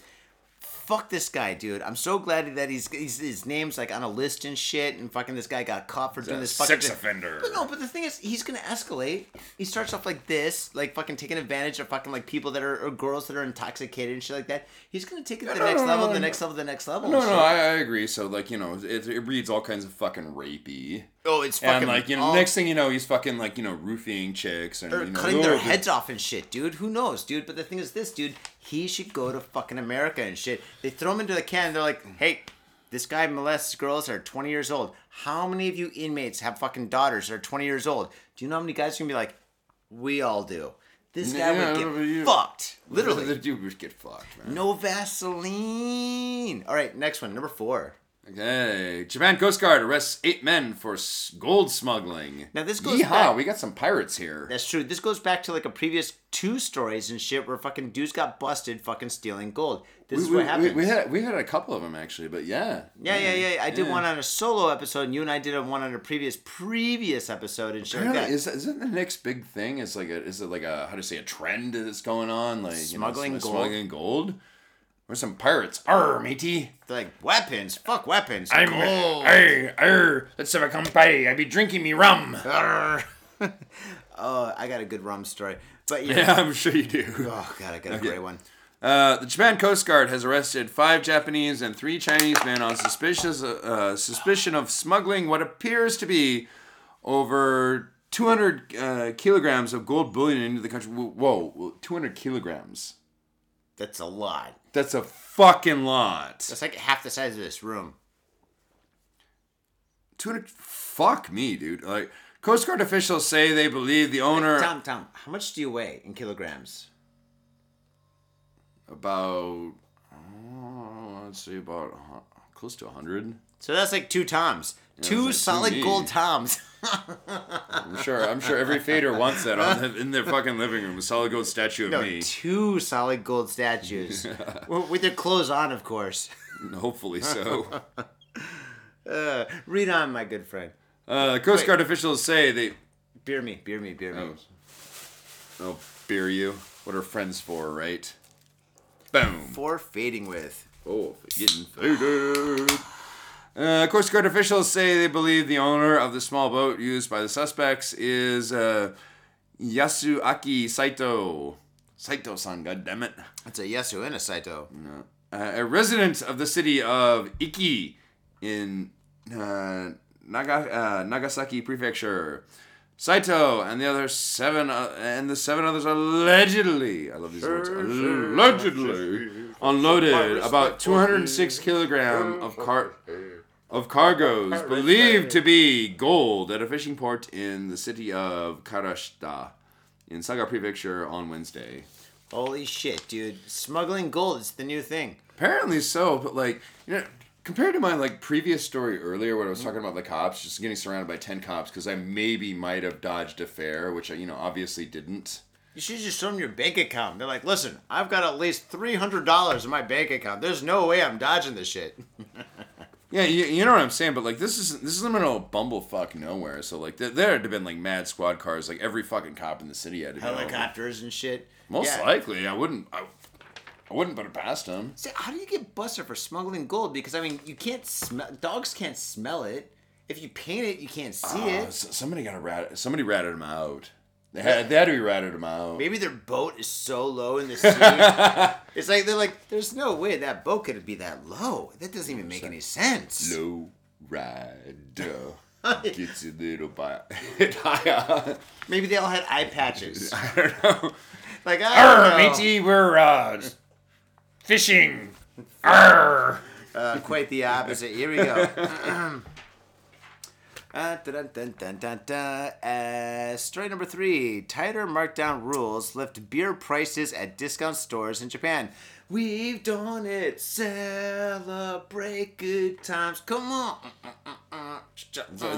fuck this guy, dude. I'm so glad that he's, he's his name's like on a list and shit, and fucking this guy got caught for doing a this fucking sex thing. offender. But no, but the thing is, he's gonna escalate. He starts off like this, like fucking taking advantage of fucking like people that are or girls that are intoxicated and shit like that. He's gonna take it to the No, next no, level, no, the no. next level, the next level. No, no. I, I agree. So like you know, it, it reads all kinds of fucking rapey. Oh, it's fucking And like you know, all- next thing you know, he's fucking like you know roofing chicks and or you know, cutting their heads off and shit, dude. Who knows, dude? But the thing is, this dude, he should go to fucking America and shit. They throw him into the can. They're like, hey, This guy molests girls that are 20 years old. How many of you inmates have fucking daughters that are 20 years old? Do you know how many guys are gonna be like, we all do? This guy Yeah, would get you- fucked. Literally. The dude would get fucked, man. No Vaseline. All right, next one, number four. Okay. Japan Coast Guard arrests eight men for s- gold smuggling. Now, this goes Yeehaw, back- we got some pirates here. That's true. This goes back to like a previous two stories and shit where fucking dudes got busted fucking stealing gold. This we, is what we- happens. We, we had we had a couple of them actually, but yeah. yeah, yeah, yeah. I did one on a solo episode, and you and I did a one on a previous previous episode and shit like Apparently, that. is isn't the next big thing? Is like a is it like a how to say a trend that's going on like you know, Smuggling gold? Smuggling gold. Or some pirates. Arr, matey. They're like weapons. Fuck weapons. I'm gold. arr, arr, let's have a company. I be drinking me rum. Arr. oh, I got a good rum story. But yeah. Yeah, I'm sure you do. Oh god, I got a great one. Uh, the Japan Coast Guard has arrested five Japanese and three Chinese men on suspicious uh, suspicion of smuggling what appears to be over 200 uh, kilograms of gold bullion into the country. Whoa, 200 kilograms. That's a lot. That's a fucking lot. That's like half the size of this room. 200. Fuck me, dude. Like, Coast Guard officials say they believe the owner Tom, Tom, how much do you weigh in kilograms? about. Oh, let's see, about hu- close to 100. So that's like two toms. Two like solid gold toms. I'm sure. I'm sure every fader wants that on the, in their fucking living room. A solid gold statue of no, me. two solid gold statues. Well, With their clothes on, of course. Hopefully so. Uh, read on, my good friend. Uh, Coast Guard officials say they. Beer me, beer me, beer me. Oh, oh, beer you. What are friends for, right? Boom. For fading with. Oh, getting faded. Uh, Coast Guard officials say they believe the owner of the small boat used by the suspects is uh, Yasuaki Saito. Saito-san, goddammit. That's a Yasu and a Saito. uh, a resident of the city of Iki in uh, Naga, uh, Nagasaki Prefecture. Saito and the other seven uh, and the seven others allegedly, I love these words, allegedly unloaded about 206 kilogram of car of cargoes believed to be gold at a fishing port in the city of Karashita in Saga Prefecture on Wednesday. Holy shit, dude. Smuggling gold is the new thing. Apparently so, but like you know, compared to my like previous story earlier, where I was talking about the cops, just getting surrounded by ten cops because I maybe might have dodged a fare, which I you know obviously didn't. You should just show them your bank account. They're like, listen, I've got at least $300 in my bank account. There's no way I'm dodging this shit. Yeah, you, you know what I'm saying, but like this is this is in the middle of bumblefuck nowhere, so like there, there had to been like mad squad cars, like every fucking cop in the city had to. Helicopters and shit. Most Yeah. likely, I wouldn't. I, I wouldn't put it past them. See, how do you get busted for smuggling gold? Because, I mean, you can't smell, dogs can't smell it. If you paint it, you can't see Uh, it. somebody got a rat. Somebody ratted them out. They had they had to be ratted them out. Maybe their boat is so low in the sea. it's like they're like, there's no way that boat could be that low. That doesn't even make any sense. Low rider gets a little bit higher. Maybe they all had eye patches. I don't know. Like, I don't know. matey, we're uh, fishing. Arr. Uh, quite the opposite. Here we go. Uh, dun, dun, dun, dun, dun. Uh, story number three: Tighter markdown rules lift beer prices at discount stores in Japan. We've done it. Celebrate good times. Come on.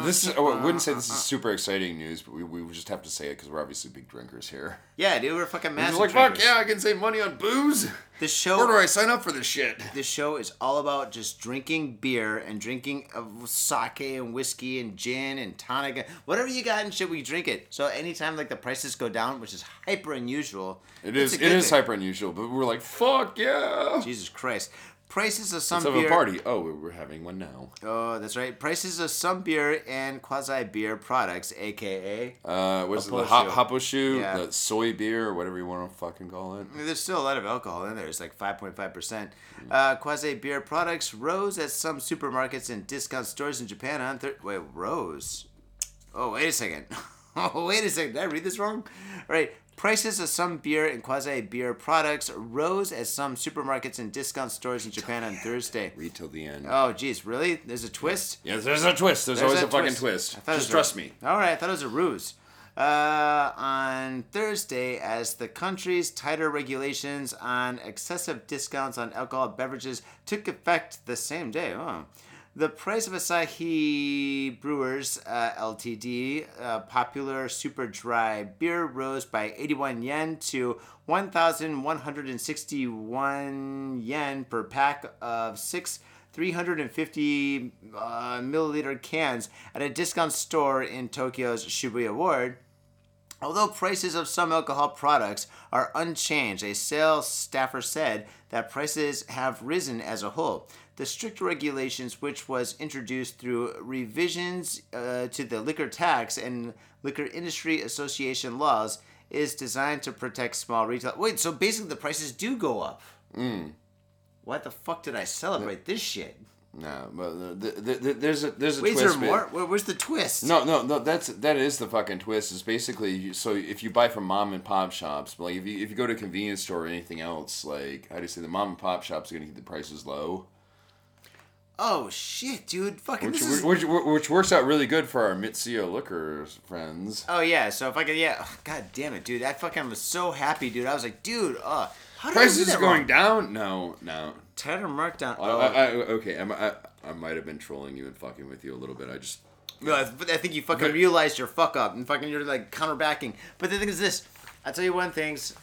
This is, I wouldn't say this is super exciting news, but we, we just have to say it because we're obviously big drinkers here. Yeah, dude, we're fucking massive. like, fuck yeah, I can save money on booze. This Where do I sign up for this shit? this show is all about just drinking beer and drinking of sake and whiskey and gin and tonic, whatever you got and shit. We drink it. So anytime like the prices go down, which is hyper unusual. It is it is hyper unusual, but we're like, fuck yeah. Jesus Christ. Prices of some Let's have a party. Oh, we're having one now. Oh, that's right. Prices of some beer and quasi beer products, aka Uh, what's it? The Happoshu. hop, happoshu, Yeah. the soy beer, or whatever you want to fucking call it. There's still a lot of alcohol in there. It's like 5.5%. Uh, quasi beer products rose at some supermarkets and discount stores in Japan on thir- Wait, rose? Oh, wait a second. Oh, wait a second. Did I read this wrong? All right. Prices of some beer and quasi beer products rose as some supermarkets and discount stores in Japan on Thursday. Read till the end. Oh, geez, really? There's a twist? Yeah, there's a twist. There's, There's always a, a fucking twist. twist. I thought it Just was a- trust me. All right, I thought it was a ruse. Uh, on Thursday, as the country's tighter regulations on excessive discounts on alcohol beverages took effect the same day. Oh. The price of Asahi Brewers uh, Ltd. Uh, popular super dry beer rose by 81 yen to 1,161 yen per pack of six 350 uh, milliliter cans at a discount store in Tokyo's Shibuya Ward. Although prices of some alcohol products are unchanged, a sales staffer said that prices have risen as a whole. The strict regulations, which was introduced through revisions uh, to the liquor tax and liquor industry association laws, is designed to protect small retail. Wait, so basically the prices do go up. Why the fuck did I celebrate this shit? No, but the, the, the, there's a there's a Wait, is twist. there more? Where, where's the twist? No, no, no. That's that is the fucking twist. Is basically so if you buy from mom and pop shops, but like if you if you go to a convenience store or anything else, like how do you say the mom and pop shops are gonna keep the prices low, Oh shit, dude! Fucking which this is. which, which, which works out really good for our Mitsuya liquors friends. Oh yeah, so if I could, yeah. oh, God damn it, dude! I fucking was so happy, dude. I was like, dude, uh, how did I do Prices going wrong? down? No, no. Tighter markdown. I, Oh, I, I, okay, I'm, I I might have been trolling you and fucking with you a little bit. I just no, I th- I think you fucking But- realized your fuck up and fucking you're like counterbacking. But the thing is this: I tell you one things.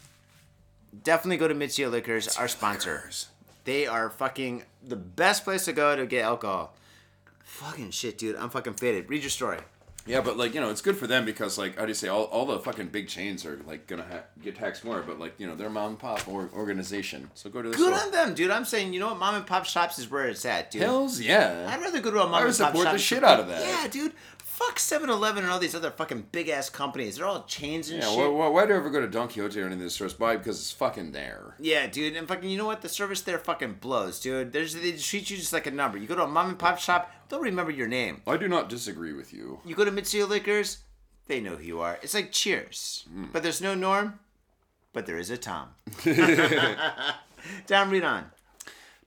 Definitely go to Mitsuya Liquors, our sponsor. They are fucking the best place to go to get alcohol. Fucking shit, dude. I'm fucking faded. Read your story. Yeah, but like you know, it's good for them because like how do you say all, all the fucking big chains are like gonna ha- get taxed more, but like you know they're mom and pop or- organization, so go to the Good store. on them, dude. I'm saying, you know what? Mom and pop shops is where it's at, dude. Hells yeah. I'd rather go to a mom I would and pop support shop. the shit out of that. Yeah, dude. Fuck 7-Eleven and all these other fucking big ass companies. They're all chains and Yeah, shit. why, why, why do I ever go to Don Quijote or any of these stores? Why? Because it's fucking there. Yeah, dude, and fucking, you know what? The service there fucking blows, dude. There's they treat you just like a number. You go to a mom and pop shop, they'll remember your name. I do not disagree with you. You go to Mitsuya Liquors, they know who you are. It's like Cheers, Hmm. but there's no Norm, but there is a Tom. Down, read on.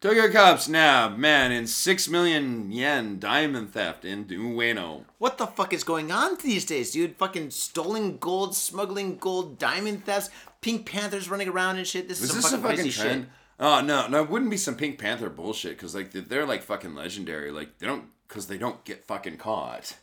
Tokyo cops nab man in six million yen diamond theft in Ueno. What the fuck is going on these days, dude? Fucking stolen gold, smuggling gold, diamond thefts, Pink Panthers running around and shit. This is, Is some this a fucking crazy trend? shit. Oh no, no, it wouldn't be some Pink Panther bullshit because like they're- they're like fucking legendary. Like they don't because they don't get fucking caught.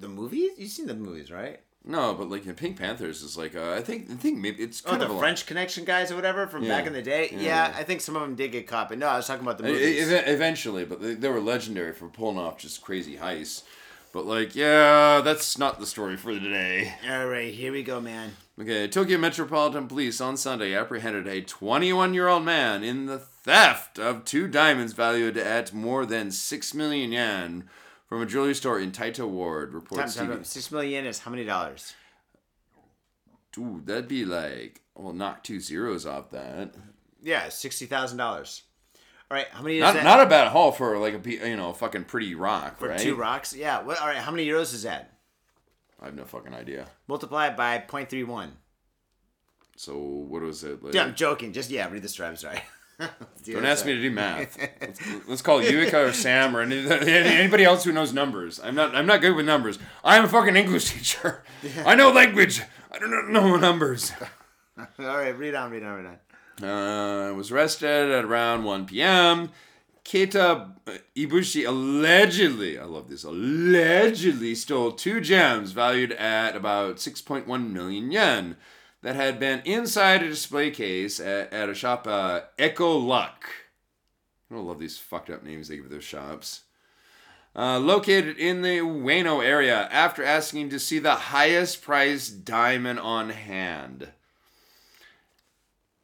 The movies? You've seen the movies, right? No, but like the Pink Panthers is like uh, I think I think maybe it's Oh, kind the of a French Connection guys or whatever from Yeah. back in the day. Yeah, Yeah. I think some of them did get caught, but no, I was talking about the movies. e- eventually, but they, they were legendary for pulling off just crazy heists. But like, yeah, that's not the story for today. All right, here we go, man. Okay, Tokyo Metropolitan Police on Sunday apprehended a 21-year-old man in the theft of two diamonds valued at more than six million yen from a jewelry store in Taito Ward. Reports. time, TV. time. Six million is how many dollars? Dude, that'd be like, well, knock two zeros off that. Yeah, sixty thousand dollars. All right, how many is Not, that? not a bad haul for like a you know a fucking pretty rock, for right? two rocks. Yeah. What? All right, how many euros is that? I have no fucking idea. Multiply it by 0.31. So what was it? Like, Yeah, I'm joking. Just yeah, read the strap. Sorry. Don't ask me to do math. let's, let's call Yuika or Sam or any, anybody else who knows numbers. I'm not. I'm not good with numbers. I'm a fucking English teacher. I know language. I do not know numbers. All right, read on, read on, read on. Uh, was arrested at around 1 p.m. Keita Ibushi allegedly, I love this, allegedly stole two gems valued at about 6.1 million yen that had been inside a display case at, at a shop, uh, Echo Luck. I don't love these fucked up names they give their shops. Uh, located in the Ueno area after asking to see the highest priced diamond on hand.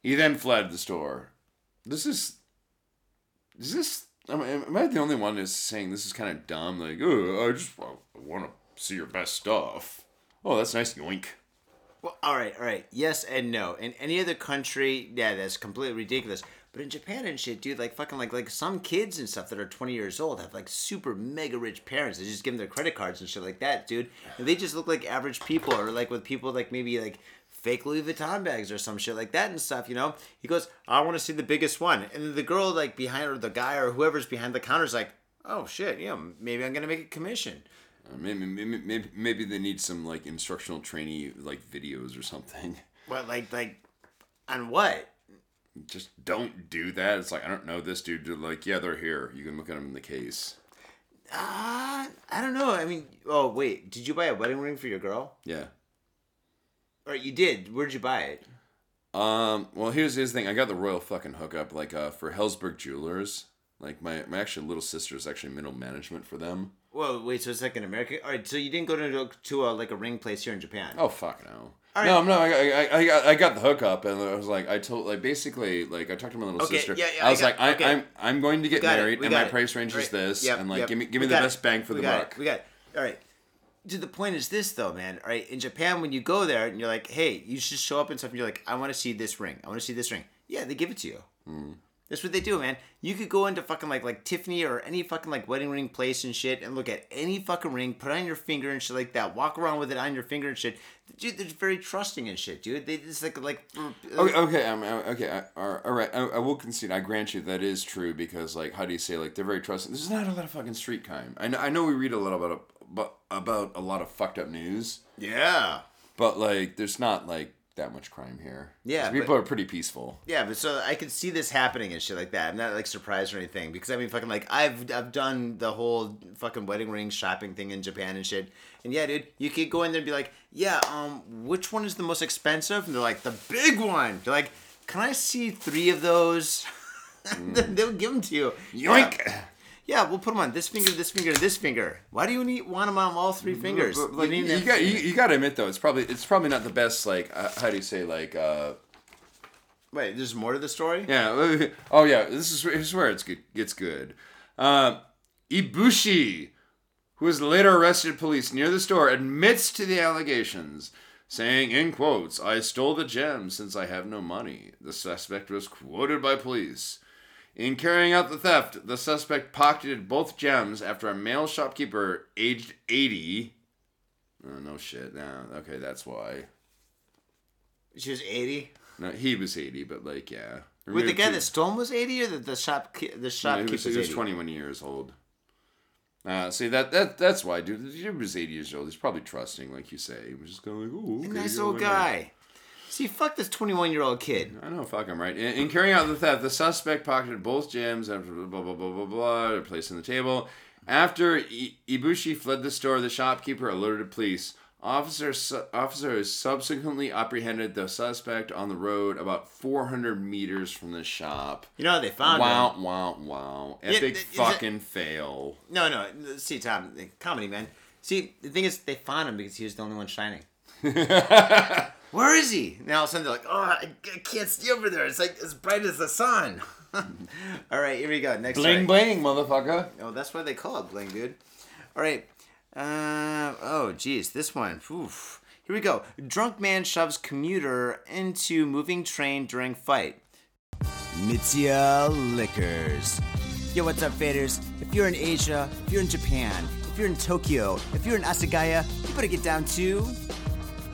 He then fled the store. This is. Is this. Am I, the only one who's saying this is kind of dumb? Like, oh, I just want to see your best stuff. Oh, that's nice, yoink. Well, all right, all right. Yes and no. In any other country, yeah, that's completely ridiculous. But in Japan and shit, dude, like fucking like like some kids and stuff that are 20 years old have like super mega rich parents. They just give them their credit cards and shit like that, dude. And they just look like average people or like with people like maybe like fake Louis Vuitton bags or some shit like that and stuff, you know? He goes, I want to see the biggest one. And the girl, like, behind, or the guy, or whoever's behind the counter is like, oh shit, yeah, maybe I'm going to make a commission. Uh, maybe, maybe maybe maybe they need some like instructional trainee like videos or something. What, like, like, on what? Just don't do that. It's like I don't know this dude. They're like yeah, they're here. You can look at them in the case. Uh, I don't know. I mean, oh, wait, did you buy a wedding ring for your girl? Yeah. Or you did. Where'd you buy it? Um. Well, here's his thing. I got the royal fucking hookup, like uh, for Helzberg Jewelers. Like my my actual little sister is actually middle management for them. Well, wait, so it's like an American. All right, so you didn't go to to a like a ring place here in Japan. Oh fuck no. All No, right. no, I, I, I, got, I got the hookup, and I was like, I told, like, basically, like, I talked to my little Okay, sister. yeah, yeah, I I was got- like, I, okay. I'm, I'm going to get married, and my it. price range is this, yep, and like, yep. give me, give We me the best it. bang for We the buck. It. We got it. All right. Dude, the point is this though, man. All right, in Japan, when you go there and you're like, "Hey, you should show up and stuff," and you're like, "I want to see this ring. I want to see this ring." Yeah, they give it to you. Hmm. That's what they do, man. You could go into fucking like like Tiffany or any fucking like wedding ring place and shit, and look at any fucking ring, put it on your finger and shit like that. Walk around with it on your finger and shit. Dude, they're very trusting and shit, dude. They just like like. Okay, okay, um, uh, okay, I, all right. I, I will concede. I grant you that is true because, like, how do you say, like, they're very trusting. There's not a lot of fucking street crime. I know, I know we read a lot about about about a lot of fucked up news, Yeah. but like, there's not like that much crime here. Yeah, people are pretty peaceful. Yeah, but so I could see this happening and shit like that. I'm not like surprised or anything because I mean, fucking like I've I've done the whole fucking wedding ring shopping thing in Japan and shit. And yeah, dude, you could go in there and be like, yeah, um, which one is the most expensive? And they're like, the big one. You're like, can I see three of those? They'll give them to you. Yoink! Yeah. Yeah, we'll put them on this finger, this finger, this finger. Why do you need want them on all three fingers? But, like, You you, got you, you got to admit though, it's probably it's probably not the best. Like, uh, how do you say like. uh Wait, there's more to the story. Yeah. Oh yeah. This is here's where it's good. Gets good. Uh, Ibushi, who was later arrested police near the store, admits to the allegations, saying in quotes, "I stole the gems since I have no money." The suspect was quoted by police. In carrying out the theft, the suspect pocketed both gems after a male shopkeeper aged 80. Oh, no shit. No, okay, that's why. She was 80. No, he was 80, but like, yeah. Wait, the guy two- that stole was 80 or the, the shop the No, shopkeeper he was, he was 80? 21 years old. Uh, see that that that's why, dude. Dude was 80 years old. He's probably trusting, like you say. He was just going like, "Ooh, okay, nice old in there." guy. See, fuck this 21 year old kid. I know, fuck him, right? In, in carrying out the theft, the suspect pocketed both gems and blah blah blah blah blah, blah placed on the table. After I- Ibushi fled the store, the shopkeeper alerted police. Officers su- officers subsequently apprehended the suspect on the road about 400 meters from the shop. You know how they found Wow, him? wow, wow. Yeah, Epic it- fucking fail. No, no. See, Tom, um, comedy, man. See, the thing is, they found him because he was the only one shining. Where is he? Now all of a sudden they're like, oh, I, I can't see over there. It's like as bright as the sun. all right, here we go. Next story. bling, motherfucker. Oh, that's why they call it bling, dude. All right. Uh, oh, geez, this one. Oof. Here we go. Drunk man shoves commuter into moving train during fight. Mitsuya Liquors. Yo, what's up, faders? If you're in Asia, if you're in Japan, if you're in Tokyo, if you're in Asagaya, you better get down to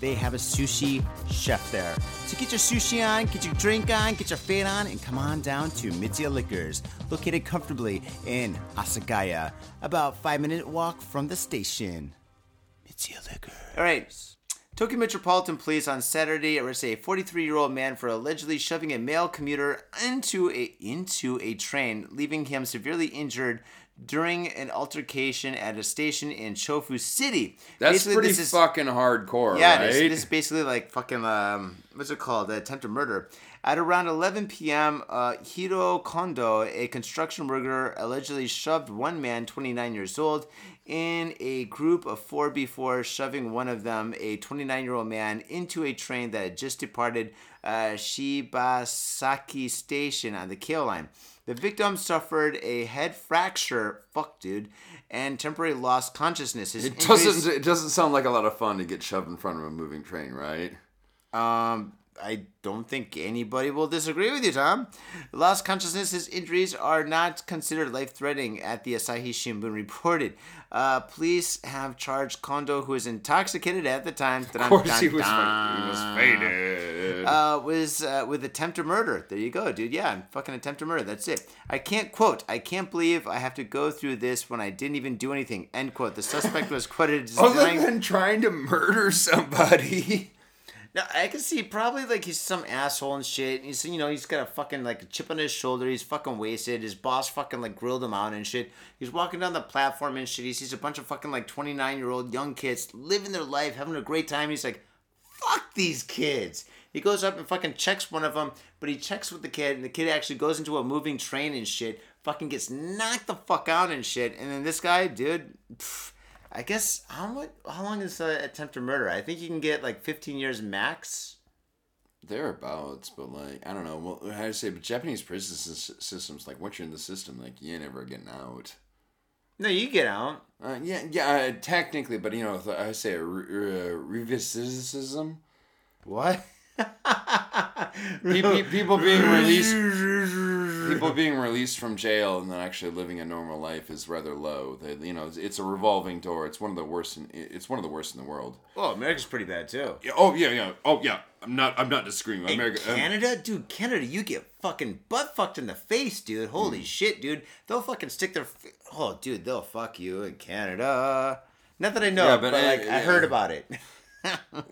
they have a sushi chef there. So get your sushi on, get your drink on, get your fade on, and come on down to Mitsuya Liquors, located comfortably in Asagaya, about five minute walk from the station. Mitsuya Liquors. All right. Tokyo Metropolitan Police on Saturday arrested a 43-year-old man for allegedly shoving a male commuter into a into a train, leaving him severely injured during an altercation at a station in Chofu City. That's Basically, pretty this is- fucking hardcore, yeah, right? this, this is basically like fucking um, what's it called? An attempted murder. At around 11 p.m., uh, Hiro Kondo, a construction worker, allegedly shoved one man, 29 years old, in a group of four before shoving one of them, a 29-year-old man, into a train that had just departed uh, Shibasaki Station on the Keio line. The victim suffered a head fracture, fuck dude, and temporary lost consciousness. His it injuries- doesn't. It doesn't sound like a lot of fun to get shoved in front of a moving train, right? Um, I don't think anybody will disagree with you, Tom. Lost consciousness, his injuries are not considered life threatening, at the Asahi Shimbun reported. Uh, police have charged Kondo, who was intoxicated at the time. Of course, he was. He was faded. Uh, was uh, with attempt to murder. There you go, dude. Yeah, fucking attempt to murder. That's it. I can't quote. I can't believe I have to go through this when I didn't even do anything. End quote. The suspect was quoted as Other than trying to murder somebody. No, I can see probably like he's some asshole and shit. He's you know he's got a fucking like a chip on his shoulder. He's fucking wasted. His boss fucking like grilled him out and shit. He's walking down the platform and shit. He sees a bunch of fucking like twenty nine year old young kids living their life, having a great time. He's like, fuck these kids. He goes up and fucking checks one of them, but he checks with the kid, and the kid actually goes into a moving train and shit. Fucking gets knocked the fuck out and shit. And then this guy, dude. I guess how much? How long is uh, attempted murder? I think you can get like 15 years max. Thereabouts, but like I don't know. Well, how to say? But Japanese prison sys- systems, like once you're in the system, like you ain't ever getting out. No, you get out. Uh, yeah, yeah, uh, technically, but you know, I say re- uh, revisitism. What? Pe- pe- people being released, people being released from jail and then actually living a normal life is rather low. They, you know, it's, it's a revolving door. It's one of the worst. In, it's one of the worst in the world. Oh, America's pretty bad too. Yeah, oh yeah, yeah. Oh yeah. I'm not. I'm not disagreeing. In America. um, Canada, dude, Canada, you get fucking butt fucked in the face, dude. Hmm. Holy shit, dude. They'll fucking stick their. F- oh, dude, they'll fuck you in Canada. Not that I know, Yeah, but, but, uh, like I yeah. heard about it.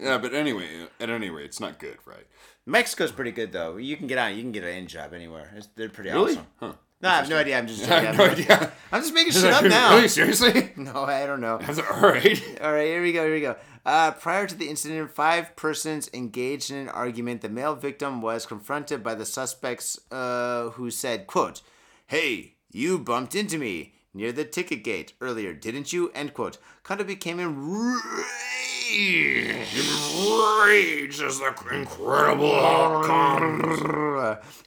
yeah, but anyway, at any rate, it's not good, right? Mexico's pretty good though. You can get out. You can get an in job anywhere. It's, they're pretty Really? awesome. Huh. No, I have no idea. I'm just. I have no idea. I'm just making shit up now. really? Seriously? No, I don't know. All right. All right, here we go. Here we go. Uh, prior to the incident, five persons engaged in an argument. The male victim was confronted by the suspects, uh, who said, "quote Hey, you bumped into me near the ticket gate earlier, didn't you?" End quote. Kondo became enraged. Rage is the incredible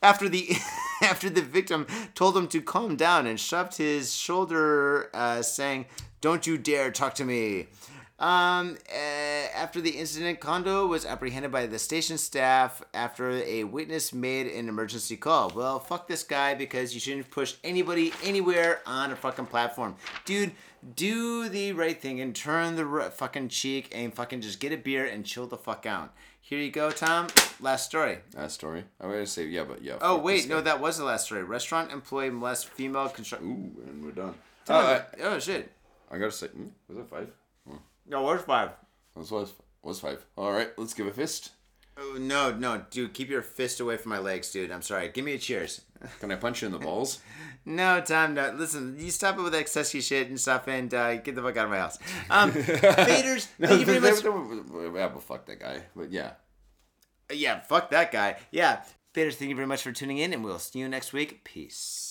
after the after the victim told him to calm down and shoved his shoulder, uh, saying, "Don't you dare talk to me." Um, uh, after the incident, Kondo was apprehended by the station staff after a witness made an emergency call. Well, fuck this guy because you shouldn't push anybody anywhere on a fucking platform, dude. Do the right thing and turn the r- fucking cheek and fucking just get a beer and chill the fuck out. Here you go, Tom. Last story. Last story. I was gonna say yeah, but yeah. Oh wait, no, guy. that was the last story. Restaurant employee molests female construct. Ooh, and we're done. Oh, Uh, oh shit! I, I gotta say, hmm, was it five? No, where's five? was was was five. All right, let's give a fist. Oh, no, no, dude, keep your fist away from my legs, dude. I'm sorry. Give me a cheers. Can I punch you in the balls? No, Tom, no. Listen, you stop it with that sexy shit and stuff and uh, get the fuck out of my house. Um, Faders, thank you very much. Yeah, but fuck that guy. But yeah. Yeah, fuck that guy. Yeah. Faders, thank you very much for tuning in and we'll see you next week. Peace.